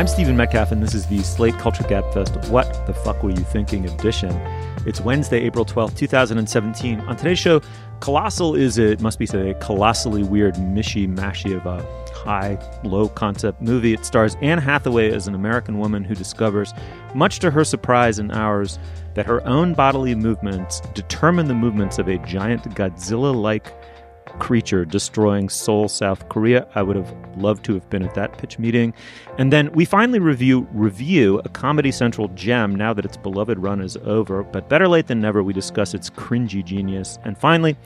I'm Stephen Metcalf, and this is the Slate Culture Gabfest What the Fuck Were You Thinking edition. It's Wednesday, April 12th, 2017. On today's show, Colossal is, it must be said, a colossally weird mishy-mashy of a high, low-concept movie. It stars Anne Hathaway as an American woman who discovers, much to her surprise and ours, that her own bodily movements determine the movements of a giant Godzilla-like creature destroying Seoul, South Korea. I would have loved to have been at that pitch meeting. And then we finally review Review, a Comedy Central gem now that its beloved run is over. But better late than never, we discuss its cringy genius. And finally,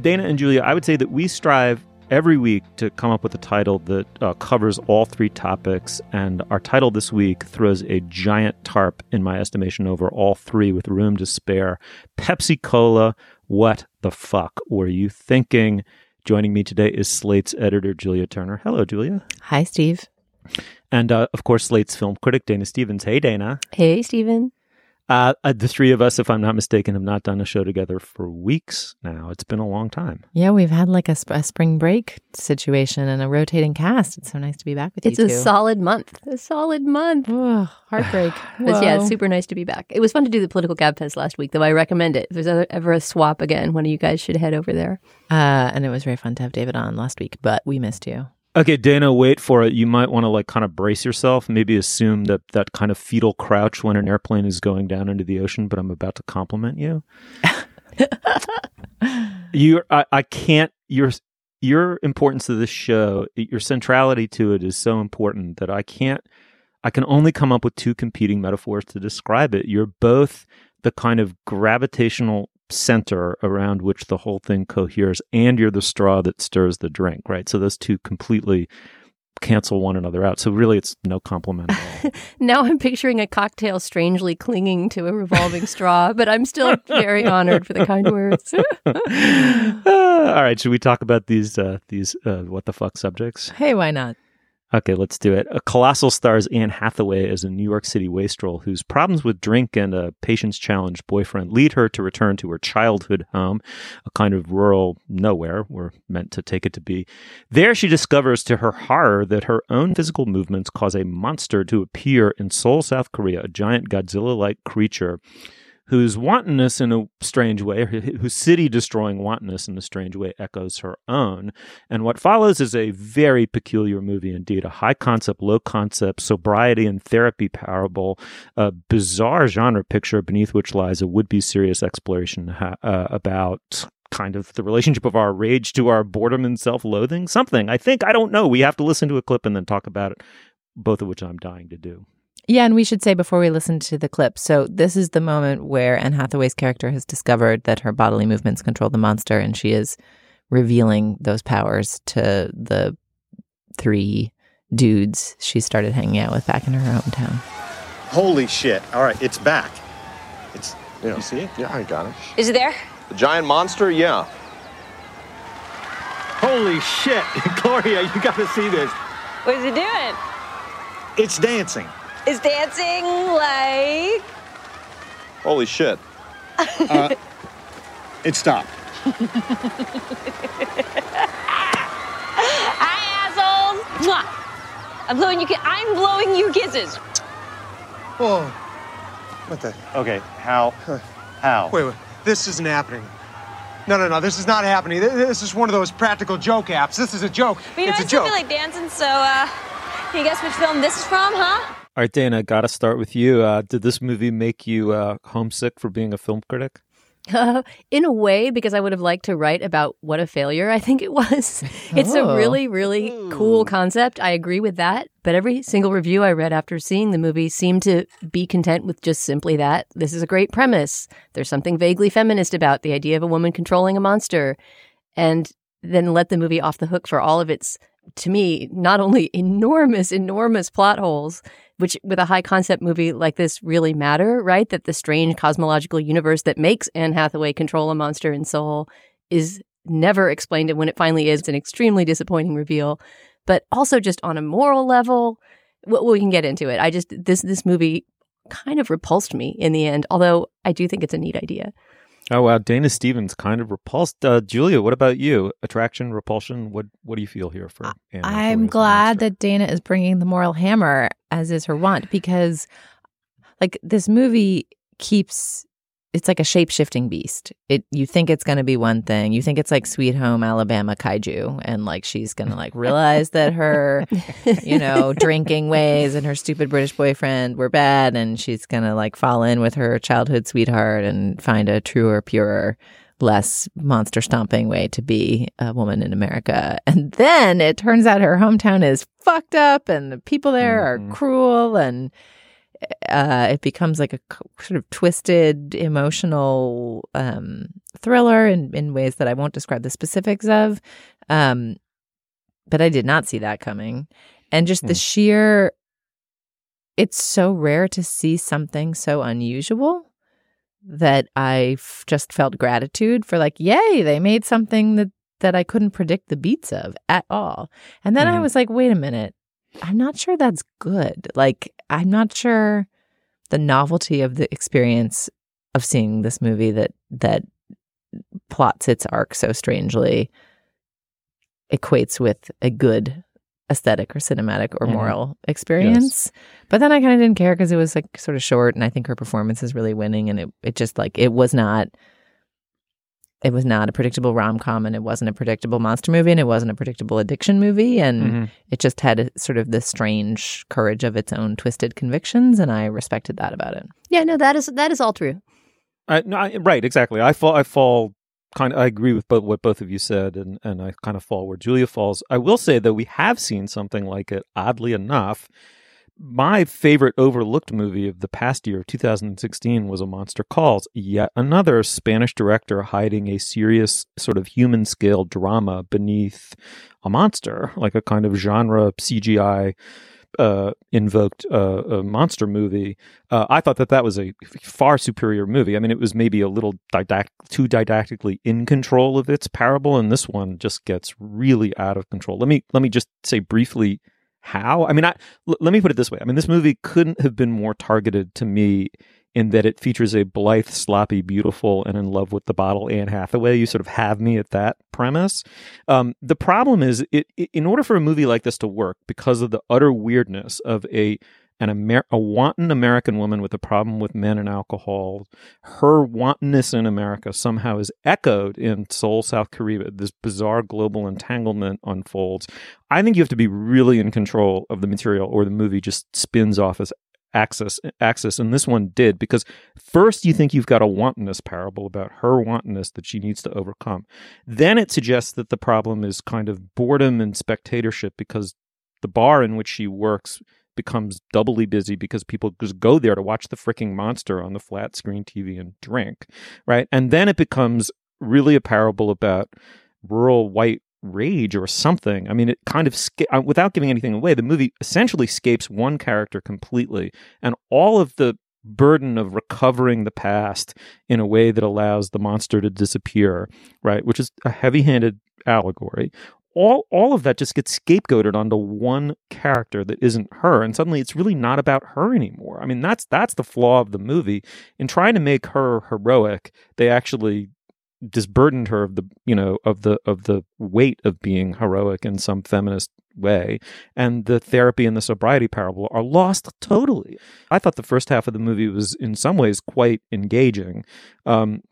Dana and Julia, I would say that we strive every week to come up with a title that uh, covers all three topics. And our title this week throws a giant tarp, in my estimation, over all three with room to spare. Pepsi Cola, what the fuck were you thinking? Joining me today is Slate's editor, Julia Turner. Hello, Julia. Hi, Steve. And uh, of course, Slate's film critic, Dana Stevens. Hey, Dana. Hey, Stephen. Uh, uh, the three of us, if I'm not mistaken, have not done a show together for weeks now. It's been a long time. Yeah, we've had like a, sp- a spring break situation and a rotating cast. It's so nice to be back with it's you. It's a solid month. A solid month. Ugh, heartbreak. But yeah, it's super nice to be back. It was fun to do the political gab fest last week, though. I recommend it. If there's ever, ever a swap again, one of you guys should head over there. Uh, and it was very fun to have David on last week, but we missed you. Okay, Dana, wait for it. You might want to like kind of brace yourself. Maybe assume that that kind of fetal crouch when an airplane is going down into the ocean. But I'm about to compliment you. you, I, I can't. Your your importance to this show, your centrality to it is so important that I can't. I can only come up with two competing metaphors to describe it. You're both the kind of gravitational center around which the whole thing coheres and you're the straw that stirs the drink right? So those two completely cancel one another out. So really it's no compliment now i'm picturing a cocktail strangely clinging to a revolving straw but i'm still very honored for the kind words. Uh, all right. Should we talk about these uh, these uh, what the fuck subjects? Hey why not Okay, let's do it. A Colossal stars Anne Hathaway as a New York City wastrel whose problems with drink and a patience challenged boyfriend lead her to return to her childhood home, a kind of rural nowhere we're meant to take it to be. There she discovers to her horror that her own physical movements cause a monster to appear in Seoul, South Korea, a giant Godzilla like creature whose wantonness in a strange way, whose city destroying wantonness in a strange way echoes her own. And what follows is a very peculiar movie indeed, a high concept, low concept, sobriety and therapy parable, a bizarre genre picture beneath which lies a would be serious exploration uh, about kind of the relationship of our rage to our boredom and self loathing. Something, I think, I don't know. We have to listen to a clip and then talk about it, both of which I'm dying to do. Yeah, and we should say before we listen to the clip so, this is the moment where Anne Hathaway's character has discovered that her bodily movements control the monster, and she is revealing those powers to the three dudes she started hanging out with back in her hometown. Holy shit. All right, it's back. It's, Yeah. you see it? Yeah, I got it. Is it there? The giant monster? Yeah. Holy shit. Gloria, you gotta see this. What is he doing? It's dancing. Is dancing like. Holy shit. Uh, it stopped. Hi, assholes! Mwah! I'm blowing you. Ki- I'm blowing you kisses. Whoa. What the? Okay, how? How? Wait, wait. This isn't happening. No, no, no. This is not happening. This is one of those practical joke apps. This is a joke. But you know, it's I a still joke. feel like dancing, so, uh, can you guess which film this is from, huh? All right, Dana, got to start with you. Uh, did this movie make you uh, homesick for being a film critic? Uh, in a way, because I would have liked to write about what a failure I think it was. It's a Oh. really, really cool concept. I agree with that. But every single review I read after seeing the movie seemed to be content with just simply that. This is a great premise. There's something vaguely feminist about the idea of a woman controlling a monster. And then let the movie off the hook for all of its, to me, not only enormous, enormous plot holes, which with a high concept movie like this really matter, right? That the strange cosmological universe that makes Anne Hathaway control a monster in Seoul is never explained. And when it finally is, it's an extremely disappointing reveal. But also just on a moral level, well, we can get into it. I just this this movie kind of repulsed me in the end, although I do think it's a neat idea. Oh wow, Dana Stevens kind of repulsed. Uh, Julia, what about you? Attraction, repulsion? What What do you feel here for? Hathaway I'm glad that Dana is bringing the moral hammer, as is her wont, because like this movie keeps it's like a shape shifting beast. It you think it's going to be one thing, you think it's like Sweet Home Alabama kaiju, and like she's going to like realize that her you know drinking ways and her stupid British boyfriend were bad, and she's going to like fall in with her childhood sweetheart and find a truer, purer less monster stomping way to be a woman in America. And then it turns out her hometown is fucked up and the people there Mhm. are cruel and uh, it becomes like a sort of twisted emotional um, thriller in, in ways that I won't describe the specifics of. Um, but I did not see that coming. And just the Hmm. sheer, it's so rare to see something so unusual that I f- just felt gratitude for like, yay, they made something that that I couldn't predict the beats of at all. And then I Mhm. was like, wait a minute, I'm not sure that's good. Like, I'm not sure the novelty of the experience of seeing this movie that that plots its arc so strangely equates with a good aesthetic or cinematic or Mhm. moral experience. But then I kind of didn't care because it was like sort of short and I think her performance is really winning and it it just like it was not it was not a predictable rom-com and it wasn't a predictable monster movie and it wasn't a predictable addiction movie and Mhm. it just had a, sort of this strange courage of its own twisted convictions and I respected that about it. Yeah, no, that is that is all true. I, no, I, right, exactly. I fall. I fall. Kind of. I agree with both, what both of you said, and and I kind of fall where Julia falls. I will say that we have seen something like it. Oddly enough, my favorite overlooked movie of the past year, 2016, was A Monster Calls. Yet another Spanish director hiding a serious sort of human scale drama beneath a monster, like a kind of genre CGI uh, invoked uh, a monster movie. Uh, I thought that that was a far superior movie. I mean, it was maybe a little didact- too didactically in control of its parable, and this one just gets really out of control. Let me let me just say briefly how. I mean, I, l- let me put it this way. I mean, this movie couldn't have been more targeted to me in that it features a blithe, sloppy, beautiful, and in love with the bottle Anne Hathaway. You sort of have me at that premise. Um, the problem is, it, it, in order for a movie like this to work, because of the utter weirdness of a an Amer- a wanton American woman with a problem with men and alcohol, her wantonness in America somehow is echoed in Seoul, South Korea. This bizarre global entanglement unfolds. I think you have to be really in control of the material, or the movie just spins off as axis axis and this one did because first you think you've got a wantonness parable about her wantonness that she needs to overcome then it suggests that the problem is kind of boredom and spectatorship because the bar in which she works becomes doubly busy because people just go there to watch the freaking monster on the flat screen TV and drink, right? And then it becomes really a parable about rural white rage or something. I mean, it kind of uh, without giving anything away, the movie essentially escapes one character completely, and all of the burden of recovering the past in a way that allows the monster to disappear, right? Which is a heavy-handed allegory. All all of that just gets scapegoated onto one character that isn't her and suddenly it's really not about her anymore. I mean that's that's the flaw of the movie. In trying to make her heroic they actually disburdened her of the you know of the of the weight of being heroic in some feminist way and the therapy and the sobriety parable are lost totally. I thought the first half of the movie was in some ways quite engaging um,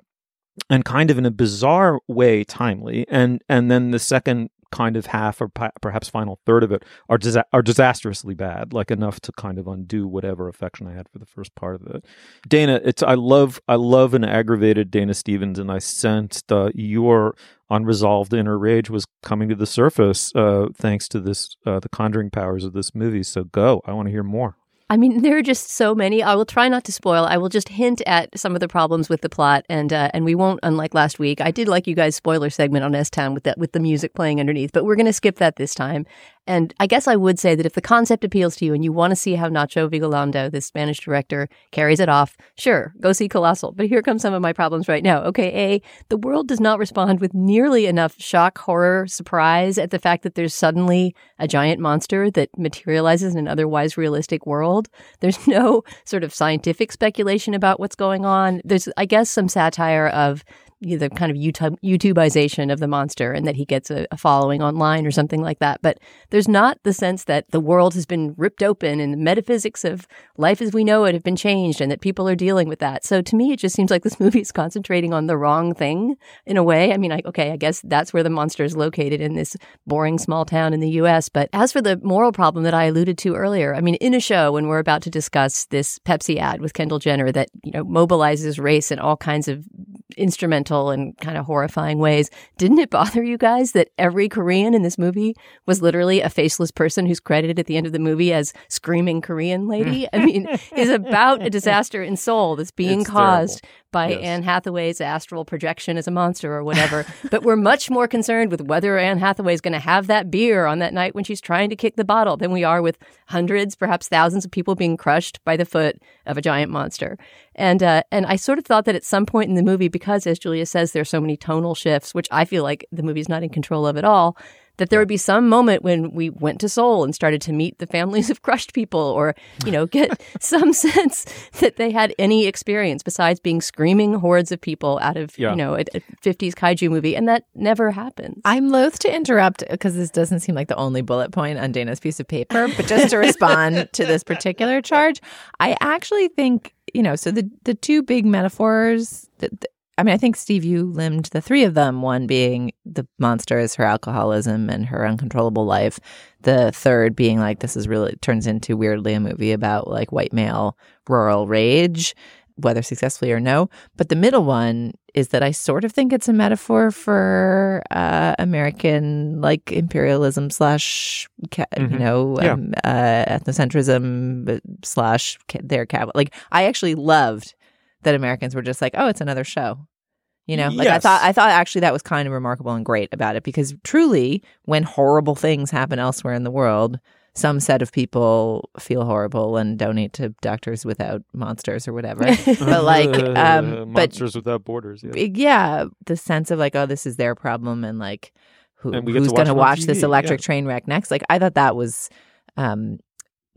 and kind of in a bizarre way timely and and then the second kind of half or perhaps final third of it are disa- are disastrously bad, like enough to kind of undo whatever affection I had for the first part of it. Dana, it's I love I love an aggravated Dana Stevens, and I sensed uh, your unresolved inner rage was coming to the surface uh, thanks to this uh, the conjuring powers of this movie. So go, I want to hear more. I mean, there are just so many. I will try not to spoil. I will just hint at some of the problems with the plot, and uh, and we won't. Unlike last week, I did like you guys' spoiler segment on S Town with that with the music playing underneath, but we're going to skip that this time. And I guess I would say that if the concept appeals to you and you want to see how Nacho Vigalondo, this Spanish director, carries it off, sure, go see Colossal. But here come some of my problems right now. Okay, A, the world does not respond with nearly enough shock, horror, surprise at the fact that there's suddenly a giant monster that materializes in an otherwise realistic world. There's no sort of scientific speculation about what's going on. There's, I guess, some satire of the kind of YouTube, YouTubeization of the monster and that he gets a, a, following online or something like that. But there's not the sense that the world has been ripped open and the metaphysics of life as we know it have been changed and that people are dealing with that. So to me, it just seems like this movie is concentrating on the wrong thing in a way. I mean, I, okay, I guess that's where the monster is located in this boring small town in the US. But as for the moral problem that I alluded to earlier, I mean, in a show when we're about to discuss this Pepsi ad with Kendall Jenner that, you know, mobilizes race and all kinds of instrumental and kind of horrifying ways. Didn't it bother you guys that every Korean in this movie was literally a faceless person who's credited at the end of the movie as screaming Korean lady? I mean, is about a disaster in Seoul that's being it's caused terrible by yes. Anne Hathaway's astral projection as a monster or whatever. but we're much more concerned with whether Anne Hathaway is going to have that beer on that night when she's trying to kick the bottle than we are with hundreds, perhaps thousands of people being crushed by the foot of a giant monster. And uh, and I sort of thought that at some point in the movie, because as Julia says, there's so many tonal shifts, which I feel like the movie's not in control of at all that there would be some moment when we went to Seoul and started to meet the families of crushed people or, you know, get some sense that they had any experience besides being screaming hordes of people out of, yeah. you know, a, a 50s kaiju movie. And that never happens. I'm loath to interrupt because this doesn't seem like the only bullet point on Dana's piece of paper, but just to respond to this particular charge, I actually think, you know, so the, the two big metaphors that, I mean, I think Steve, you limbed the three of them. One being the monster is her alcoholism and her uncontrollable life. The third being like this is really turns into weirdly a movie about like white male rural rage, whether successfully or no. But the middle one is that I sort of think it's a metaphor for uh, American like imperialism slash ca- mm-hmm. you know yeah. um, uh, ethnocentrism uh, slash ca- their cat. Like I actually loved that Americans were just like, oh, it's another show. You know, like yes. I thought I thought actually that was kind of remarkable and great about it because truly when horrible things happen elsewhere in the world, some set of people feel horrible and donate to doctors without monsters or whatever. but like um monsters but, without borders. Yeah. yeah. the sense of like oh this is their problem and like who, and who's going to watch, watch this electric yeah. train wreck next? Like I thought that was um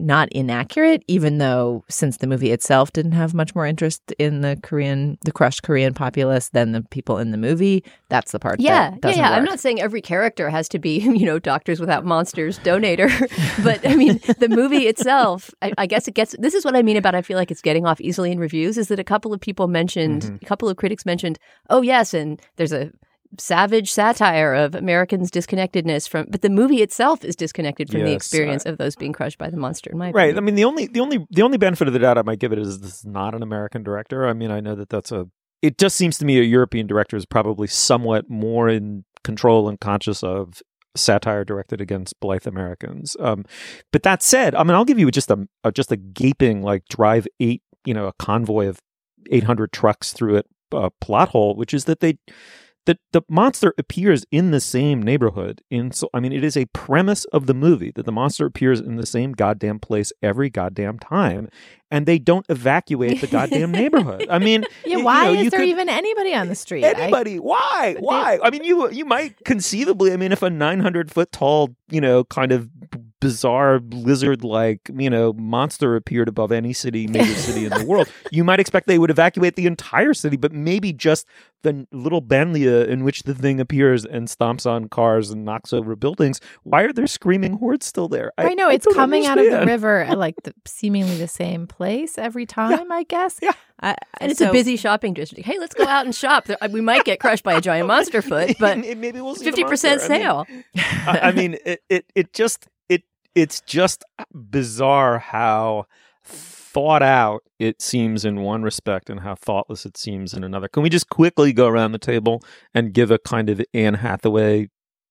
not inaccurate, even though since the movie itself didn't have much more interest in the Korean, the crushed Korean populace than the people in the movie, that's the part. Yeah, yeah, yeah. Work. I'm not saying every character has to be, you know, Doctors Without Monsters donator, but I mean, the movie itself, I, I, guess it gets. This is what I mean about. I feel like it's getting off easily in reviews. Is that a couple of people mentioned, mm-hmm. a couple of critics mentioned, oh yes, and there's a savage satire of Americans' disconnectedness from, but the movie itself is disconnected from yes, the experience of those being crushed by the monster. In my right, opinion. I mean the only the only the only benefit of the doubt I might give it is this is not an American director. I mean I know that that's a. It just seems to me a European director is probably somewhat more in control and conscious of satire directed against blithe Americans. Um, but that said, I mean I'll give you just a, a just a gaping like drive eight, you know, a convoy of 800 trucks through it uh, plot hole, which is that they the the monster appears in the same neighborhood. In so I mean, it is a premise of the movie that the monster appears in the same goddamn place every goddamn time, and they don't evacuate the goddamn neighborhood. I mean, Yeah, why you know, is there could- even anybody on the street? I- Anybody? Why? Why? I mean, you you might conceivably. I mean, if a nine hundred foot tall, you know, kind of bizarre lizard like you know monster appeared above any city, major city in the world, you might expect they would evacuate the entire city, but maybe just the little banlieue in which the thing appears and stomps on cars and knocks over buildings. Why are there screaming hordes still there? I know it's don't coming out of the river at like the, seemingly the same place every time. I guess. Yeah. I, And it's so- a busy shopping district. Hey, let's go out and shop. We might get crushed by a giant monster foot, but maybe we'll see fifty percent monster. I mean, sale. I, I mean, it, it it just it it's just bizarre how thought out it seems in one respect and how thoughtless it seems in another. Can we just quickly go around the table and give a kind of Anne Hathaway,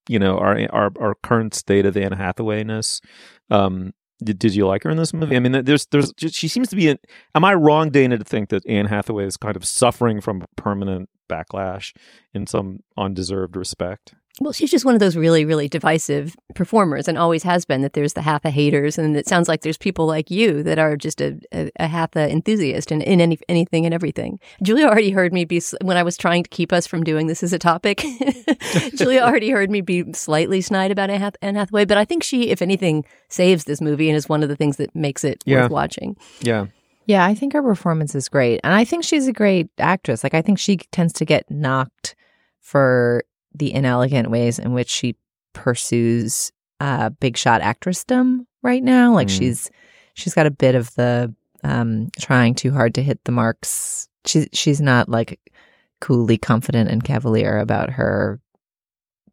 you know, our our our current state of Anne Hathawayness? Um, did, did you like her in this movie? I mean, there's there's she seems to be. In, am I wrong, Dana, to think that Anne Hathaway is kind of suffering from permanent backlash in some undeserved respect? Well, she's just one of those really, really divisive performers and always has been that there's the Hatha haters. And it sounds like there's people like you that are just a, a, a Hatha enthusiast in, in any, anything and everything. Julia already heard me be, when I was trying to keep us from doing this as a topic, Julia already heard me be slightly snide about Anne Hath- Anne Hathaway. But I think she, if anything, saves this movie and is one of the things that makes it Yeah. worth watching. Yeah. Yeah, I think her performance is great. And I think she's a great actress. Like, I think she tends to get knocked for the inelegant ways in which she pursues uh, big shot actressdom right now. Like, Mm. she's she's got a bit of the um, trying too hard to hit the marks. She's she's not like coolly confident and cavalier about her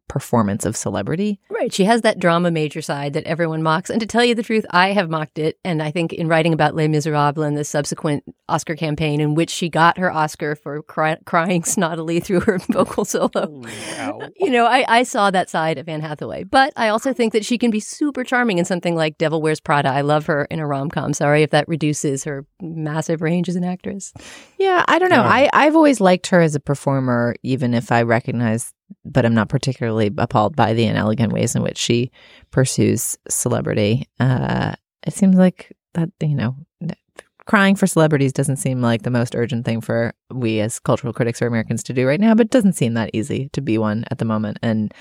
performance of celebrity. Right. She has that drama major side that everyone mocks. And to tell you the truth, I have mocked it. And I think in writing about Les Miserables and the subsequent Oscar campaign in which she got her Oscar for cry- crying snottily through her vocal solo, you know, I, I saw that side of Anne Hathaway. But I also think that she can be super charming in something like Devil Wears Prada. I love her in a rom com. Sorry if that reduces her massive range as an actress. Yeah, I don't know. Yeah. I I've always liked her as a performer, even if I recognize, but I'm not particularly appalled by the inelegant ways in which she pursues celebrity. Uh, it seems like that you know, crying for celebrities doesn't seem like the most urgent thing for we as cultural critics or Americans to do right now, but it doesn't seem that easy to be one at the moment. And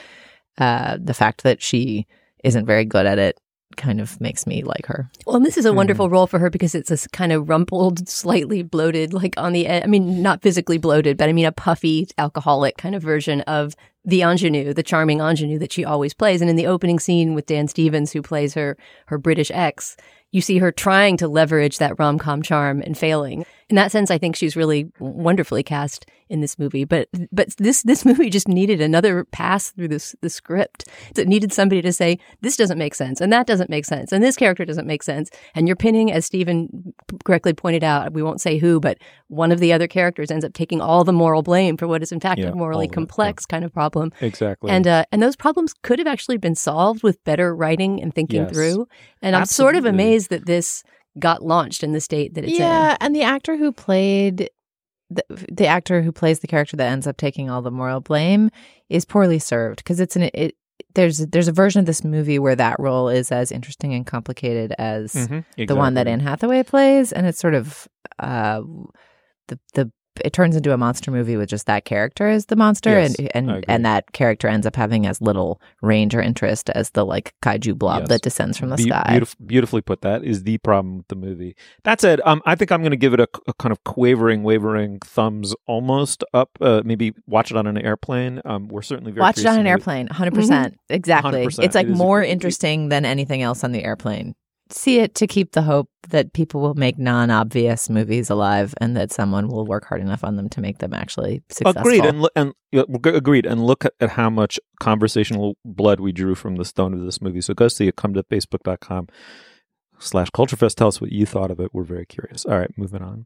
uh, the fact that she isn't very good at it kind of makes me like her. Well, and this is a mm. wonderful role for her because it's this kind of rumpled, slightly bloated, like on the, ed- I mean, not physically bloated, but I mean a puffy, alcoholic kind of version of the ingenue, the charming ingenue that she always plays. And in the opening scene with Dan Stevens, who plays her, her British ex, you see her trying to leverage that rom com charm and failing. In that sense, I think she's really wonderfully cast in this movie. But but this this movie just needed another pass through this the script. It needed somebody to say this doesn't make sense and that doesn't make sense and this character doesn't make sense. And you're pinning, as Stephen correctly pointed out, we won't say who, but one of the other characters ends up taking all the moral blame for what is in fact Yeah, a morally it, yeah. complex kind of problem. Exactly. And uh, and those problems could have actually been solved with better writing and thinking Yes. through. And I'm sort of amazed that this got launched in the state that it's in. yeah, and the actor who played the, the actor who plays the character that ends up taking all the moral blame is poorly served because it's an it. There's there's a version of this movie where that role is as interesting and complicated as Mhm, the one that. Anne Hathaway plays, and it's sort of uh, the the it turns into a monster movie with just that character as the monster, Yes, and and and that character ends up having as little range or interest as the like kaiju blob Yes. that descends from the Be- sky. beautif- beautifully put. That is the problem with the movie. That said, um, I think I'm going to give it a, a kind of quavering, wavering thumbs almost up. Uh, maybe watch it on an airplane. Um, we're certainly very Watch it on an airplane, 100%. percent Exactly. 100%. It's like It a more great- interesting than anything else on the airplane. See it to keep the hope that people will make non obvious movies alive and that someone will work hard enough on them to make them actually successful. Agreed, and and yeah, agreed, and look at, how much conversational blood we drew from the stone of this movie. So go see it. Come to facebook.com slash culturefest. Tell us what you thought of it. We're very curious. All right, moving on.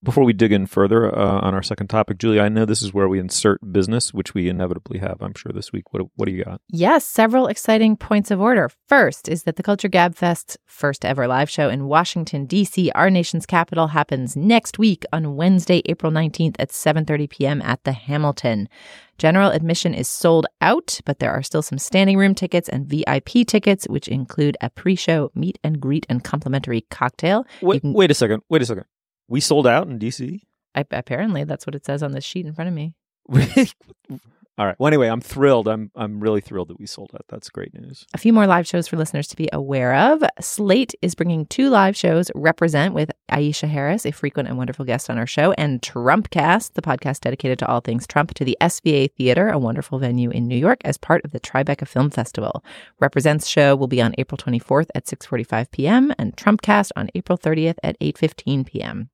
Before we dig in further uh, on our second topic, Julia, I know this is where we insert business, which we inevitably have, I'm sure, this week. What, what do you got? Yes, several exciting points of order. First is that the Culture Gab Fest's first ever live show in Washington, D.C., our nation's capital, happens next week on Wednesday, April 19th at 7.30 p.m. at the Hamilton. General admission is sold out, but there are still some standing room tickets and VIP tickets, which include a pre-show meet and greet and complimentary cocktail. Wait, can... wait a second. Wait a second. We sold out in DC. I, apparently, that's what it says on the sheet in front of me. All right. Well, anyway, I'm thrilled. I'm I'm really thrilled that we sold out. That's great news. A few more live shows for listeners to be aware of. Slate is bringing two live shows. Represent with Aisha Harris, a frequent and wonderful guest on our show, and Trumpcast, the podcast dedicated to all things Trump, to the SVA Theater, a wonderful venue in New York, as part of the Tribeca Film Festival. Represent's show will be on April 24th at 6:45 p.m. and Trumpcast on April 30th at 8:15 p.m.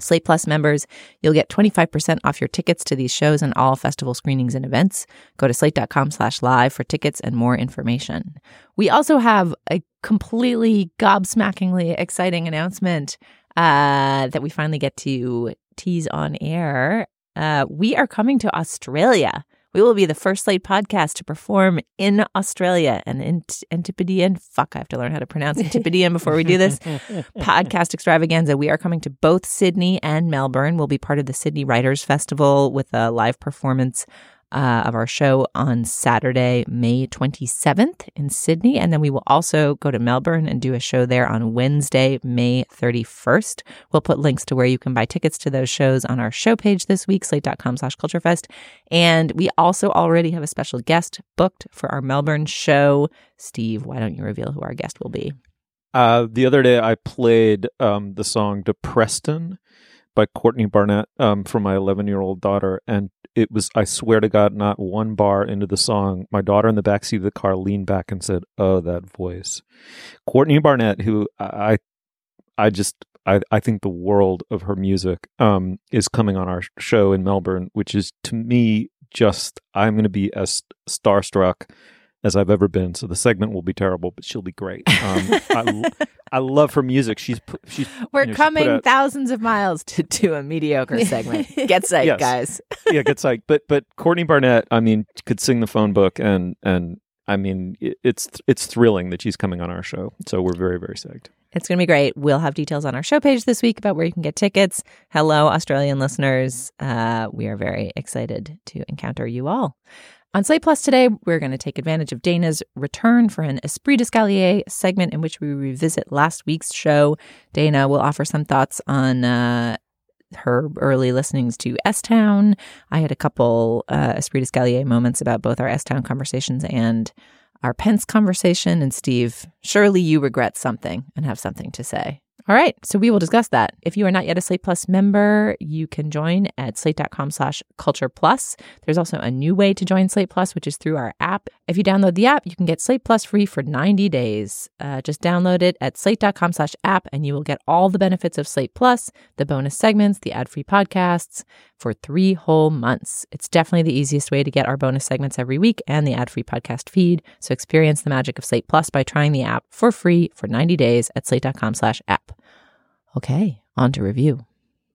Slate Plus members, you'll get 25% off your tickets to these shows and all festival screenings and events. Go to slate.com slash live for tickets and more information. We also have a completely gobsmackingly exciting announcement uh, that we finally get to tease on air. Uh, we are coming to Australia. We will be the first Slate podcast to perform in Australia and in Antipodean. Fuck, I have to learn how to pronounce Antipodean before we do this podcast extravaganza. We are coming to both Sydney and Melbourne. We'll be part of the Sydney Writers Festival with a live performance uh, of our show on Saturday, May 27th in Sydney. And then we will also go to Melbourne and do a show there on Wednesday, May 31st. We'll put links to where you can buy tickets to those shows on our show page this week, slate.com slash culturefest. And we also already have a special guest booked for our Melbourne show. Steve, why don't you reveal who our guest will be? Uh, the other day, I played um, the song Depreston by Courtney Barnett um, for my 11 year old daughter. And it was, I swear to God, not one bar into the song. My daughter in the backseat of the car leaned back and said, Oh, that voice. Courtney Barnett, who I, I just, I, I think the world of her music um, is coming on our show in Melbourne, which is to me just, I'm going to be as starstruck as I've ever been. So the segment will be terrible, but she'll be great. Um, I, I, love her music. She's she's. We're you know, coming out, thousands of miles to do a mediocre segment. Get psyched, yes. guys. yeah, get psyched. But but Courtney Barnett, I mean, could sing the phone book, and and I mean, it, it's it's thrilling that she's coming on our show. So we're very very psyched. It's going to be great. We'll have details on our show page this week about where you can get tickets. Hello, Australian listeners. Uh, we are very excited to encounter you all. On Slate Plus today, we're going to take advantage of Dana's return for an Esprit d'Escalier segment in which we revisit last week's show. Dana will offer some thoughts on uh, her early listenings to S Town. I had a couple uh, Esprit d'Escalier moments about both our S Town conversations and our Pence conversation. And Steve, surely you regret something and have something to say. All right, so we will discuss that. If you are not yet a Slate Plus member, you can join at slate.com slash culture plus. There's also a new way to join Slate Plus, which is through our app. If you download the app, you can get Slate Plus free for 90 days. Uh, just download it at slate.com slash app and you will get all the benefits of Slate Plus, the bonus segments, the ad-free podcasts for three whole months. It's definitely the easiest way to get our bonus segments every week and the ad-free podcast feed. So experience the magic of Slate Plus by trying the app for free for 90 days at slate.com slash app. Okay, on to review.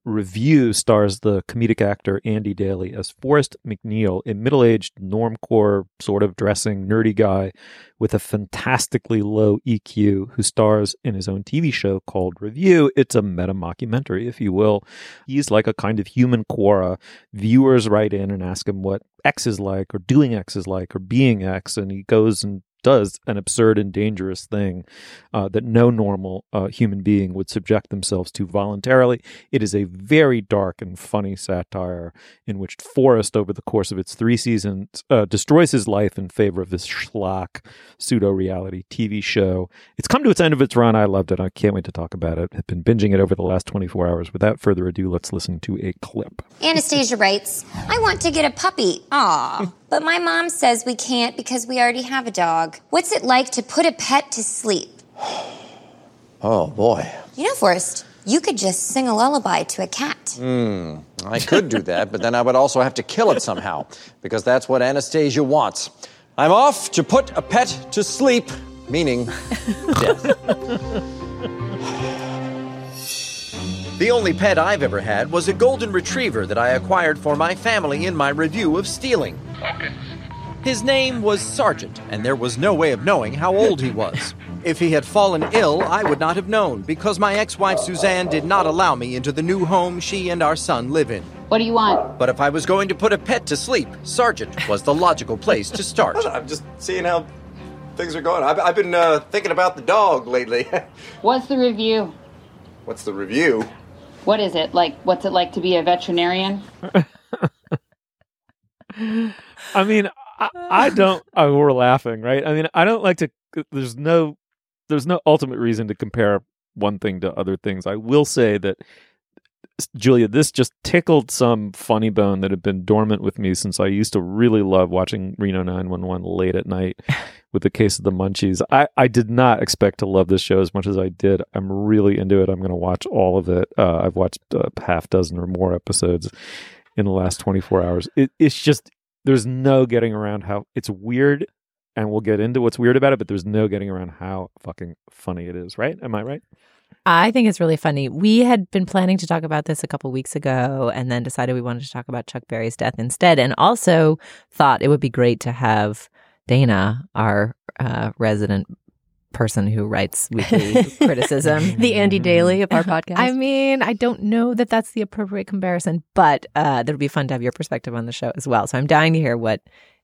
Review stars the comedic actor Andy Daly as Forrest MacNeil, a middle aged, normcore, sort of dressing, nerdy guy with a fantastically low EQ who stars in his own TV show called Review. It's a meta mockumentary, if you will. He's like a kind of human Quora. Viewers write in and ask him what X is like, or doing X is like, or being X, and he goes and does an absurd and dangerous thing uh, that no normal uh, human being would subject themselves to voluntarily. It is a very dark and funny satire in which Forrest, over the course of its three seasons, uh, destroys his life in favor of this schlock pseudo reality TV show. It's come to its end of its run. I loved it. I can't wait to talk about it. I've been binging it over the last 24 hours. Without further ado, let's listen to a clip. Anastasia writes, I want to get a puppy. Aw. But my mom says we can't because we already have a dog. What's it like to put a pet to sleep? Oh, boy. You know, Forrest, you could just sing a lullaby to a cat. Hmm. I could do that, but then I would also have to kill it somehow, because that's what Anastasia wants. I'm off to put a pet to sleep, meaning death. The only pet I've ever had was a golden retriever that I acquired for my family in my review of stealing. His name was Sergeant, and there was no way of knowing how old he was. If he had fallen ill, I would not have known, because my ex wife Suzanne did not allow me into the new home she and our son live in. What do you want? But if I was going to put a pet to sleep, Sergeant was the logical place to start. I'm just seeing how things are going. I've, I've been uh, thinking about the dog lately. What's the review? What's the review? What is it? Like, what's it like to be a veterinarian? I mean, I, I don't. We're laughing, right? I mean, I don't like to. There's no, there's no ultimate reason to compare one thing to other things. I will say that, Julia, this just tickled some funny bone that had been dormant with me since I used to really love watching Reno 911 late at night with the case of the munchies. I, I did not expect to love this show as much as I did. I'm really into it. I'm going to watch all of it. Uh, I've watched a half dozen or more episodes in the last 24 hours. It, it's just, there's no getting around how it's weird. And we'll get into what's weird about it, but there's no getting around how fucking funny it is, right? Am I right? I think it's really funny. We had been planning to talk about this a couple weeks ago and then decided we wanted to talk about Chuck Berry's death instead. And also thought it would be great to have Dana, our uh, resident person who writes weekly criticism, the Andy Daly of our podcast. I mean, I don't know that that's the appropriate comparison, but uh, that'll be fun to have your perspective on the show as well. So I'm dying to hear what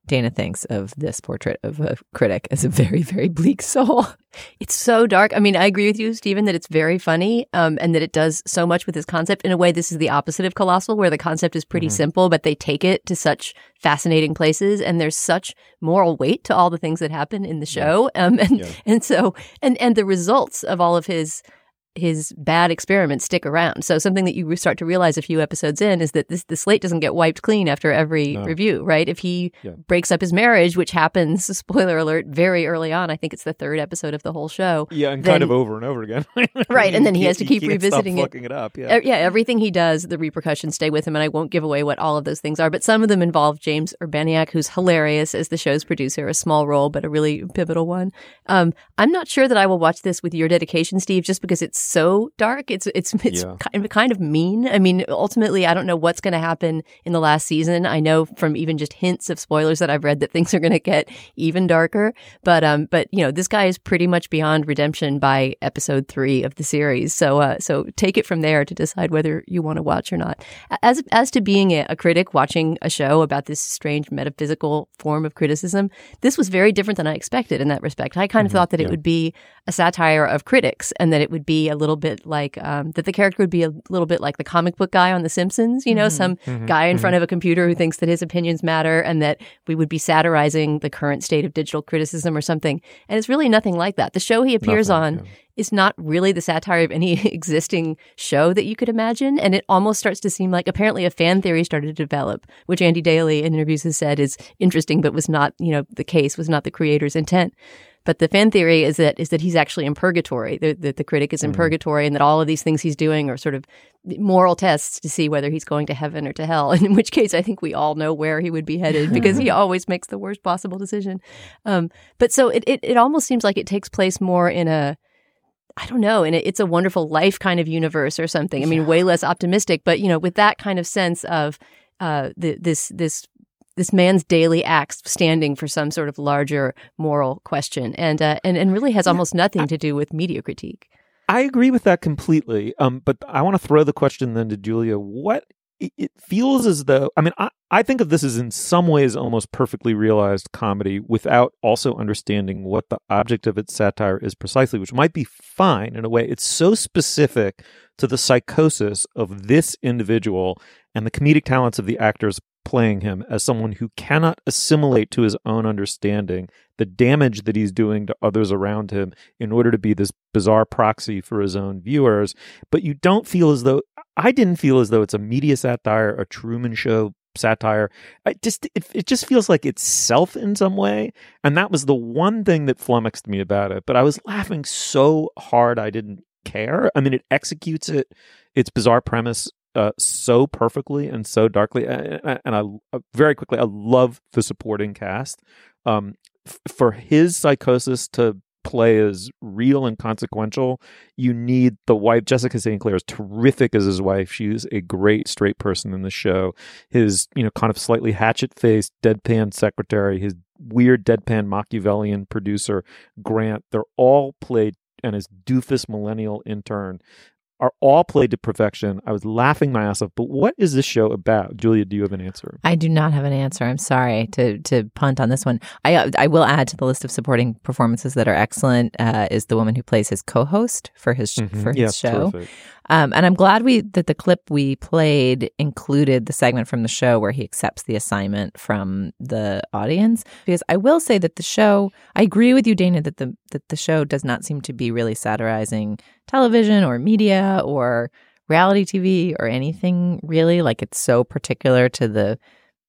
Dana thinks of this portrait of a critic as a very, very bleak soul. It's so dark. I mean, I agree with you, Stephen, that it's very funny um, and that it does so much with this concept. In a way, this is the opposite of Colossal, where the concept is pretty Mm-hmm. simple, but they take it to such fascinating places and there's such moral weight to all the things that happen in the show. Um, and, Yeah. and so, and, and the results of all of his his bad experiments stick around. So something that you start to realize a few episodes in is that this the slate doesn't get wiped clean after every No. review, right? If he Yeah. breaks up his marriage, which happens, spoiler alert, very early on, I think it's the third episode of the whole show. Yeah, and then- kind of over and over again. Right, and then he has to keep you can't stop revisiting it. it up. Yeah. Yeah, everything he does, the repercussions stay with him, and I won't give away what all of those things are. But some of them involve James Urbaniak, who's hilarious as the show's producer, a small role but a really pivotal one. Um, I'm not sure that I will watch this with your dedication, Steve, just because it's so dark. It's it's it's Yeah. kind of kind of mean. I mean, ultimately, I don't know what's going to happen in the last season. I know from even just hints of spoilers that I've read that things are going to get even darker. But um, but you know, this guy is pretty much beyond redemption by episode three of the series. So uh, so take it from there to decide whether you want to watch or not. As as to being a, a critic watching a show about this strange metaphysical form of criticism, this was very different than I expected in that respect. I kind of thought that it yeah. would be a satire of critics and that it would be a little bit like um, that the character would be a little bit like the comic book guy on The Simpsons. You know, mm-hmm. some mm-hmm. guy in mm-hmm. front of a computer who thinks that his opinions matter and that we would be satirizing the current state of digital criticism or something. And it's really nothing like that. The show he appears Nothing, on yeah. is not really the satire of any existing show that you could imagine. And it almost starts to seem like apparently a fan theory started to develop, which Andy Daly in interviews has said is interesting, but was not, you know, the case, was not the creator's intent. But the fan theory is that is that he's actually in purgatory. That the, the critic is in purgatory, and that all of these things he's doing are sort of moral tests to see whether he's going to heaven or to hell. And in which case, I think we all know where he would be headed because he always makes the worst possible decision. Um, but so it, it it almost seems like it takes place more in a I don't know, in a, it's a wonderful life kind of universe or something. I mean, way less optimistic, but you know, with that kind of sense of uh, the, this this this man's daily acts standing for some sort of larger moral question, and uh, and and really has almost nothing to do with media critique. I agree with that completely. Um, but I want to throw the question then to Julia. What it, it feels as though I mean I, I think of this as in some ways almost perfectly realized comedy without also understanding what the object of its satire is precisely, which might be fine in a way. It's so specific to the psychosis of this individual and the comedic talents of the actors playing him as someone who cannot assimilate to his own understanding the damage that he's doing to others around him in order to be this bizarre proxy for his own viewers. But you don't feel as though I didn't feel as though it's a media satire, a Truman Show satire. I just it, it just feels like itself in some way, and that was the one thing that flummoxed me about it. But I was laughing so hard I didn't care. I mean, it executes it its bizarre premise uh, so perfectly and so darkly. And, and I uh, very quickly, I love the supporting cast. Um, f- for his psychosis to play as real and consequential, you need the wife. Jessica St. Clair is terrific as his wife. She's a great straight person in the show. His, you know, kind of slightly hatchet faced, deadpan secretary, his weird deadpan Machiavellian producer, Grant, they're all played and his doofus millennial intern are all played to perfection. I was laughing my ass off. But what is this show about? Julia, do you have an answer? I do not have an answer. I'm sorry to to punt on this one. I uh, I will add to the list of supporting performances that are excellent uh, is the woman who plays his co-host for his mm-hmm. for his show. Terrific. Um, and I'm glad we that the clip we played included the segment from the show where he accepts the assignment from the audience. Because I will say that the show, I agree with you, Dana, that the that the show does not seem to be really satirizing television or media or reality TV or anything really. Like it's so particular to the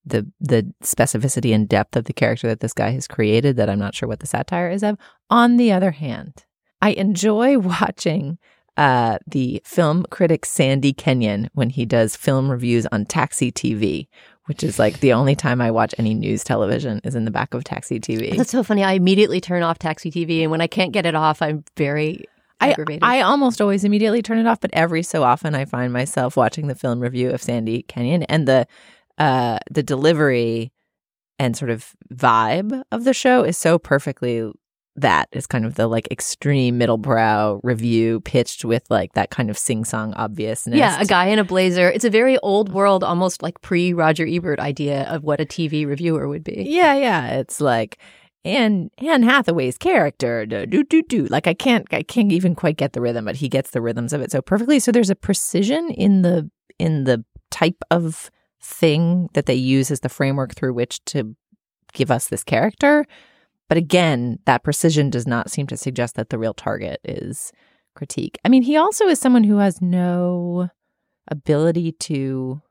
the the specificity and depth of the character that this guy has created that I'm not sure what the satire is of. On the other hand, I enjoy watching uh, the film critic Sandy Kenyon when he does film reviews on Taxi TV, which is like the only time I watch any news television is in the back of Taxi TV. That's so funny. I immediately turn off Taxi TV, and when I can't get it off, I'm very aggravated. I, I almost always immediately turn it off, but every so often I find myself watching the film review of Sandy Kenyon and the uh, the delivery and sort of vibe of the show is so perfectly that is kind of the like extreme middle brow review pitched with like that kind of sing song obviousness. Yeah, a guy in a blazer. It's a very old world, almost like pre Roger Ebert idea of what a TV reviewer would be. Yeah, yeah. It's like and Anne Hathaway's character, do do do do. Like I can't, I can't even quite get the rhythm, but he gets the rhythms of it so perfectly. So there's a precision in the in the type of thing that they use as the framework through which to give us this character but again, that precision does not seem to suggest that the real target is critique. I mean, he also is someone who has no ability to.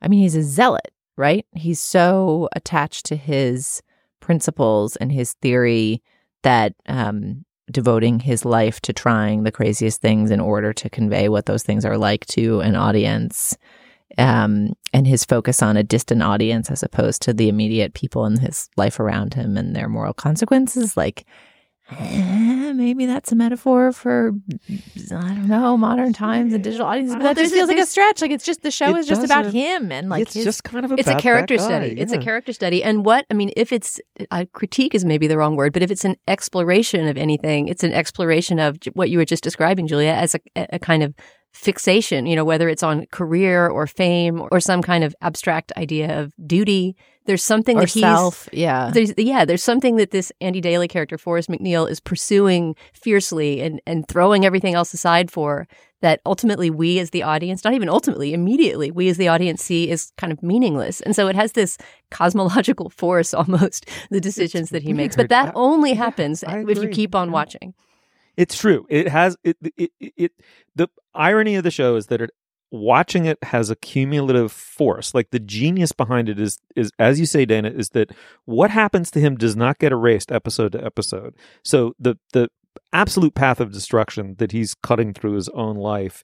I mean, he's a zealot, right? He's so attached to his principles and his theory that um, devoting his life to trying the craziest things in order to convey what those things are like to an audience um, and his focus on a distant audience as opposed to the immediate people in his life around him and their moral consequences. Like, eh, maybe that's a metaphor for I don't know modern times and digital audiences. But that just feels like a stretch. Like it's just the show is just about him and like it's his, just kind of it's a character study. It's a character study. And what I mean, if it's uh, critique is maybe the wrong word, but if it's an exploration of anything, it's an exploration of what you were just describing, Julia, as a, a kind of fixation. You know, whether it's on career or fame or some kind of abstract idea of duty. There's something or that he's self. Yeah. there's yeah, there's something that this Andy Daly character, Forrest MacNeil, is pursuing fiercely and and throwing everything else aside for that ultimately we as the audience, not even ultimately, immediately we as the audience see is kind of meaningless. And so it has this cosmological force almost, the decisions that he makes. But weird. that I- only happens I if you keep on Yeah. watching. It's true. It has it, it it the irony of the show is that it watching it has a cumulative force. Like the genius behind it is is as you say Dana is that what happens to him does not get erased episode to episode. So the the absolute path of destruction that he's cutting through his own life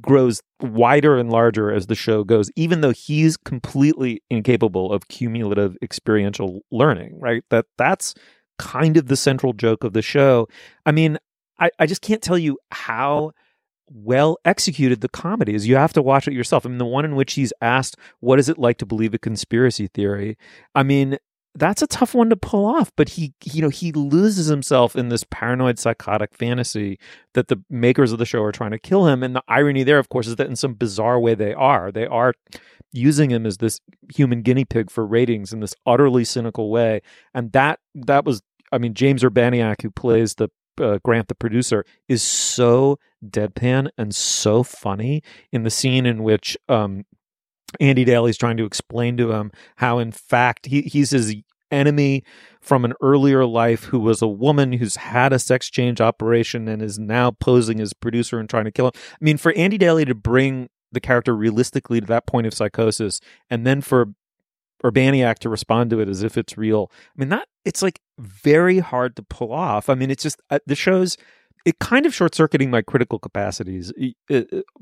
grows wider and larger as the show goes even though he's completely incapable of cumulative experiential learning, right? That that's kind of the central joke of the show. I mean, I, I just can't tell you how well executed the comedy is. You have to watch it yourself. I mean, the one in which he's asked, What is it like to believe a conspiracy theory? I mean, that's a tough one to pull off. But he, you know, he loses himself in this paranoid, psychotic fantasy that the makers of the show are trying to kill him. And the irony there, of course, is that in some bizarre way they are. They are using him as this human guinea pig for ratings in this utterly cynical way. And that that was, I mean, James Urbaniak, who plays the uh, Grant, the producer, is so deadpan and so funny in the scene in which um, Andy Daly's trying to explain to him how, in fact, he, he's his enemy from an earlier life who was a woman who's had a sex change operation and is now posing as producer and trying to kill him. I mean, for Andy Daly to bring the character realistically to that point of psychosis and then for Urbaniak to respond to it as if it's real. I mean, that it's like very hard to pull off. I mean, it's just uh, the show's it kind of short circuiting my critical capacities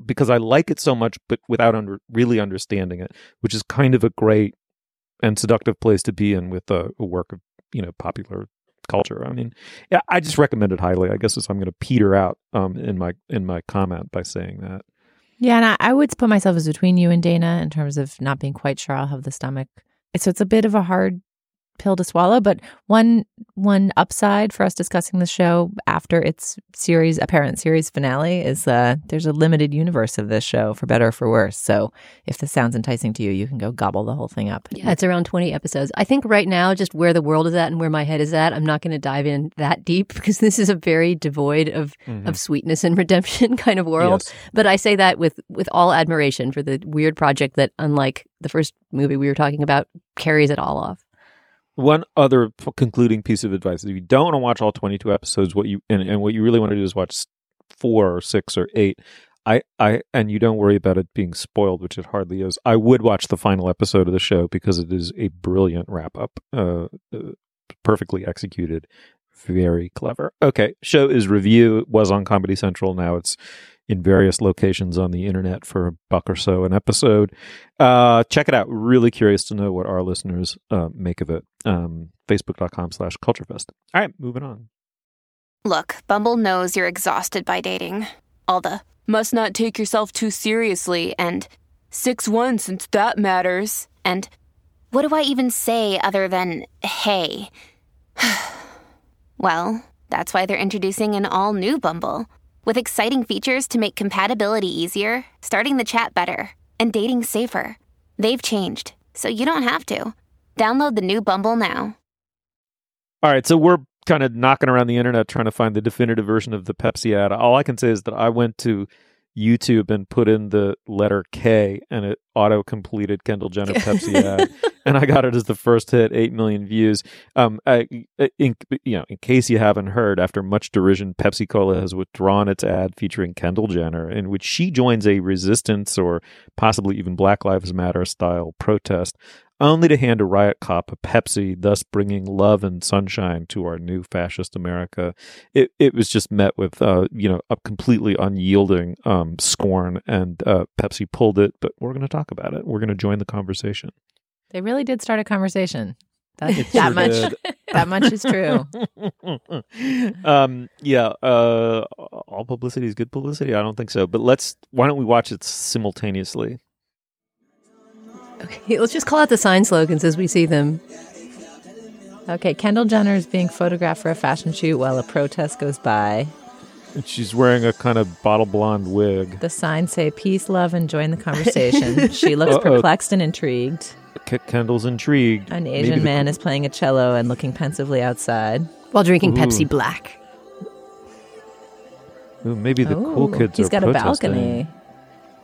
because I like it so much, but without under, really understanding it, which is kind of a great and seductive place to be in with a, a work of you know popular culture. I mean, yeah, I just recommend it highly. I guess I'm going to peter out um, in my in my comment by saying that. Yeah, and I, I would put myself as between you and Dana in terms of not being quite sure I'll have the stomach. So it's a bit of a hard pill to swallow. But one one upside for us discussing the show after its series apparent series finale is uh, there's a limited universe of this show for better or for worse. So if this sounds enticing to you, you can go gobble the whole thing up. Yeah, it's around 20 episodes. I think right now, just where the world is at and where my head is at, I'm not going to dive in that deep because this is a very devoid of mm-hmm. of sweetness and redemption kind of world. Yes. But I say that with with all admiration for the weird project that, unlike the first movie we were talking about, carries it all off one other concluding piece of advice: if you don't want to watch all twenty-two episodes, what you and, and what you really want to do is watch four or six or eight. I, I, and you don't worry about it being spoiled, which it hardly is. I would watch the final episode of the show because it is a brilliant wrap up, uh, uh, perfectly executed, very clever. Okay, show is review. Was on Comedy Central. Now it's in various locations on the internet for a buck or so an episode. Uh, check it out. Really curious to know what our listeners uh, make of it. Um, Facebook.com slash CultureFest. All right, moving on. Look, Bumble knows you're exhausted by dating. All the must not take yourself too seriously and 6 1 since that matters. And what do I even say other than hey? well, that's why they're introducing an all new Bumble. With exciting features to make compatibility easier, starting the chat better, and dating safer. They've changed, so you don't have to. Download the new Bumble now. All right, so we're kind of knocking around the internet trying to find the definitive version of the Pepsi ad. All I can say is that I went to YouTube and put in the letter K and it auto completed Kendall Jenner Pepsi ad. and I got it as the first hit, 8 million views. Um, I, in, you know, in case you haven't heard, after much derision, Pepsi Cola has withdrawn its ad featuring Kendall Jenner, in which she joins a resistance or possibly even Black Lives Matter style protest only to hand a riot cop a Pepsi, thus bringing love and sunshine to our new fascist America. It it was just met with uh, you know a completely unyielding um, scorn, and uh, Pepsi pulled it. But we're going to talk about it. We're going to join the conversation. They really did start a conversation. That, that sure much that much is true. um, yeah, uh, all publicity is good publicity. I don't think so, but let's. Why don't we watch it simultaneously? Okay, let's just call out the sign slogans as we see them. Okay, Kendall Jenner is being photographed for a fashion shoot while a protest goes by. And she's wearing a kind of bottle blonde wig. The signs say peace, love, and join the conversation. she looks Uh-oh. perplexed and intrigued. K- Kendall's intrigued. An Asian man is playing a cello and looking pensively outside while drinking Ooh. Pepsi Black. Ooh, maybe the Ooh, cool kids he's got a balcony.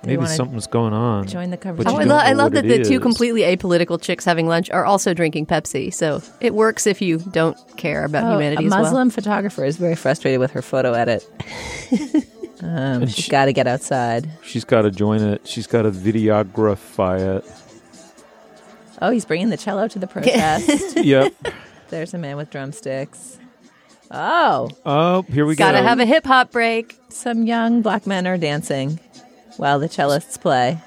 Maybe something's going on. Join the conversation. Oh, I, lo- I love that the is. two completely apolitical chicks having lunch are also drinking Pepsi. So it works if you don't care about oh, humanity. A Muslim well. photographer is very frustrated with her photo edit. um, she's she, got to get outside. She's got to join it. She's got to videography it. Oh, he's bringing the cello to the protest. yep. There's a man with drumsticks. Oh. Oh, here we Gotta go. Gotta have a hip hop break. Some young black men are dancing while the cellists play.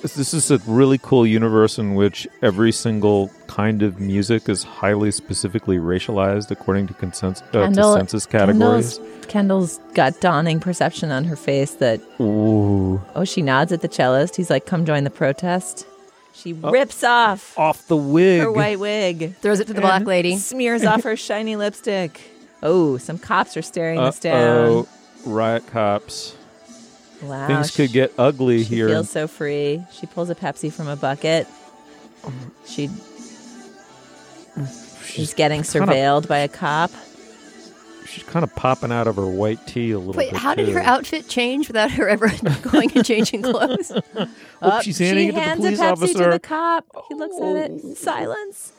This is a really cool universe in which every single kind of music is highly specifically racialized according to, consens- uh, Kendall, to census categories. Kendall's, Kendall's got dawning perception on her face that. Ooh. Oh, she nods at the cellist. He's like, "Come join the protest." She oh. rips off off the wig. her white wig, Throws it to the black lady. smears off her shiny lipstick. Oh, some cops are staring this down. Oh, riot cops. Wow, Things could get ugly here. She here. feels so free. She pulls a Pepsi from a bucket. She she's getting kinda- surveilled by a cop. She's kind of popping out of her white tee a little Wait, bit. how did her outfit change without her ever going and changing clothes? Oh, she's handing she it to the police a Pepsi officer. to the cop. He looks at it. Silence.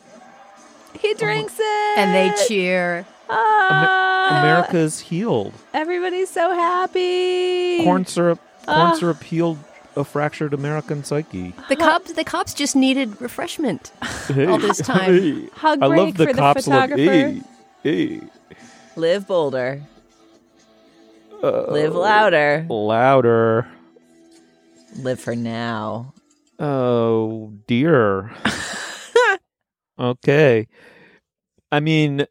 He drinks it. and they cheer. Ah, America's healed. Everybody's so happy. Corn syrup. Corn Ah. syrup healed a fractured American psyche. The cops, the cops just needed refreshment Hey, all this time. hey. Hug I break love the for the cops. love, photographer. hey, hey. Live bolder. Uh, Live louder. Louder. Live for now. Oh dear. okay. I mean,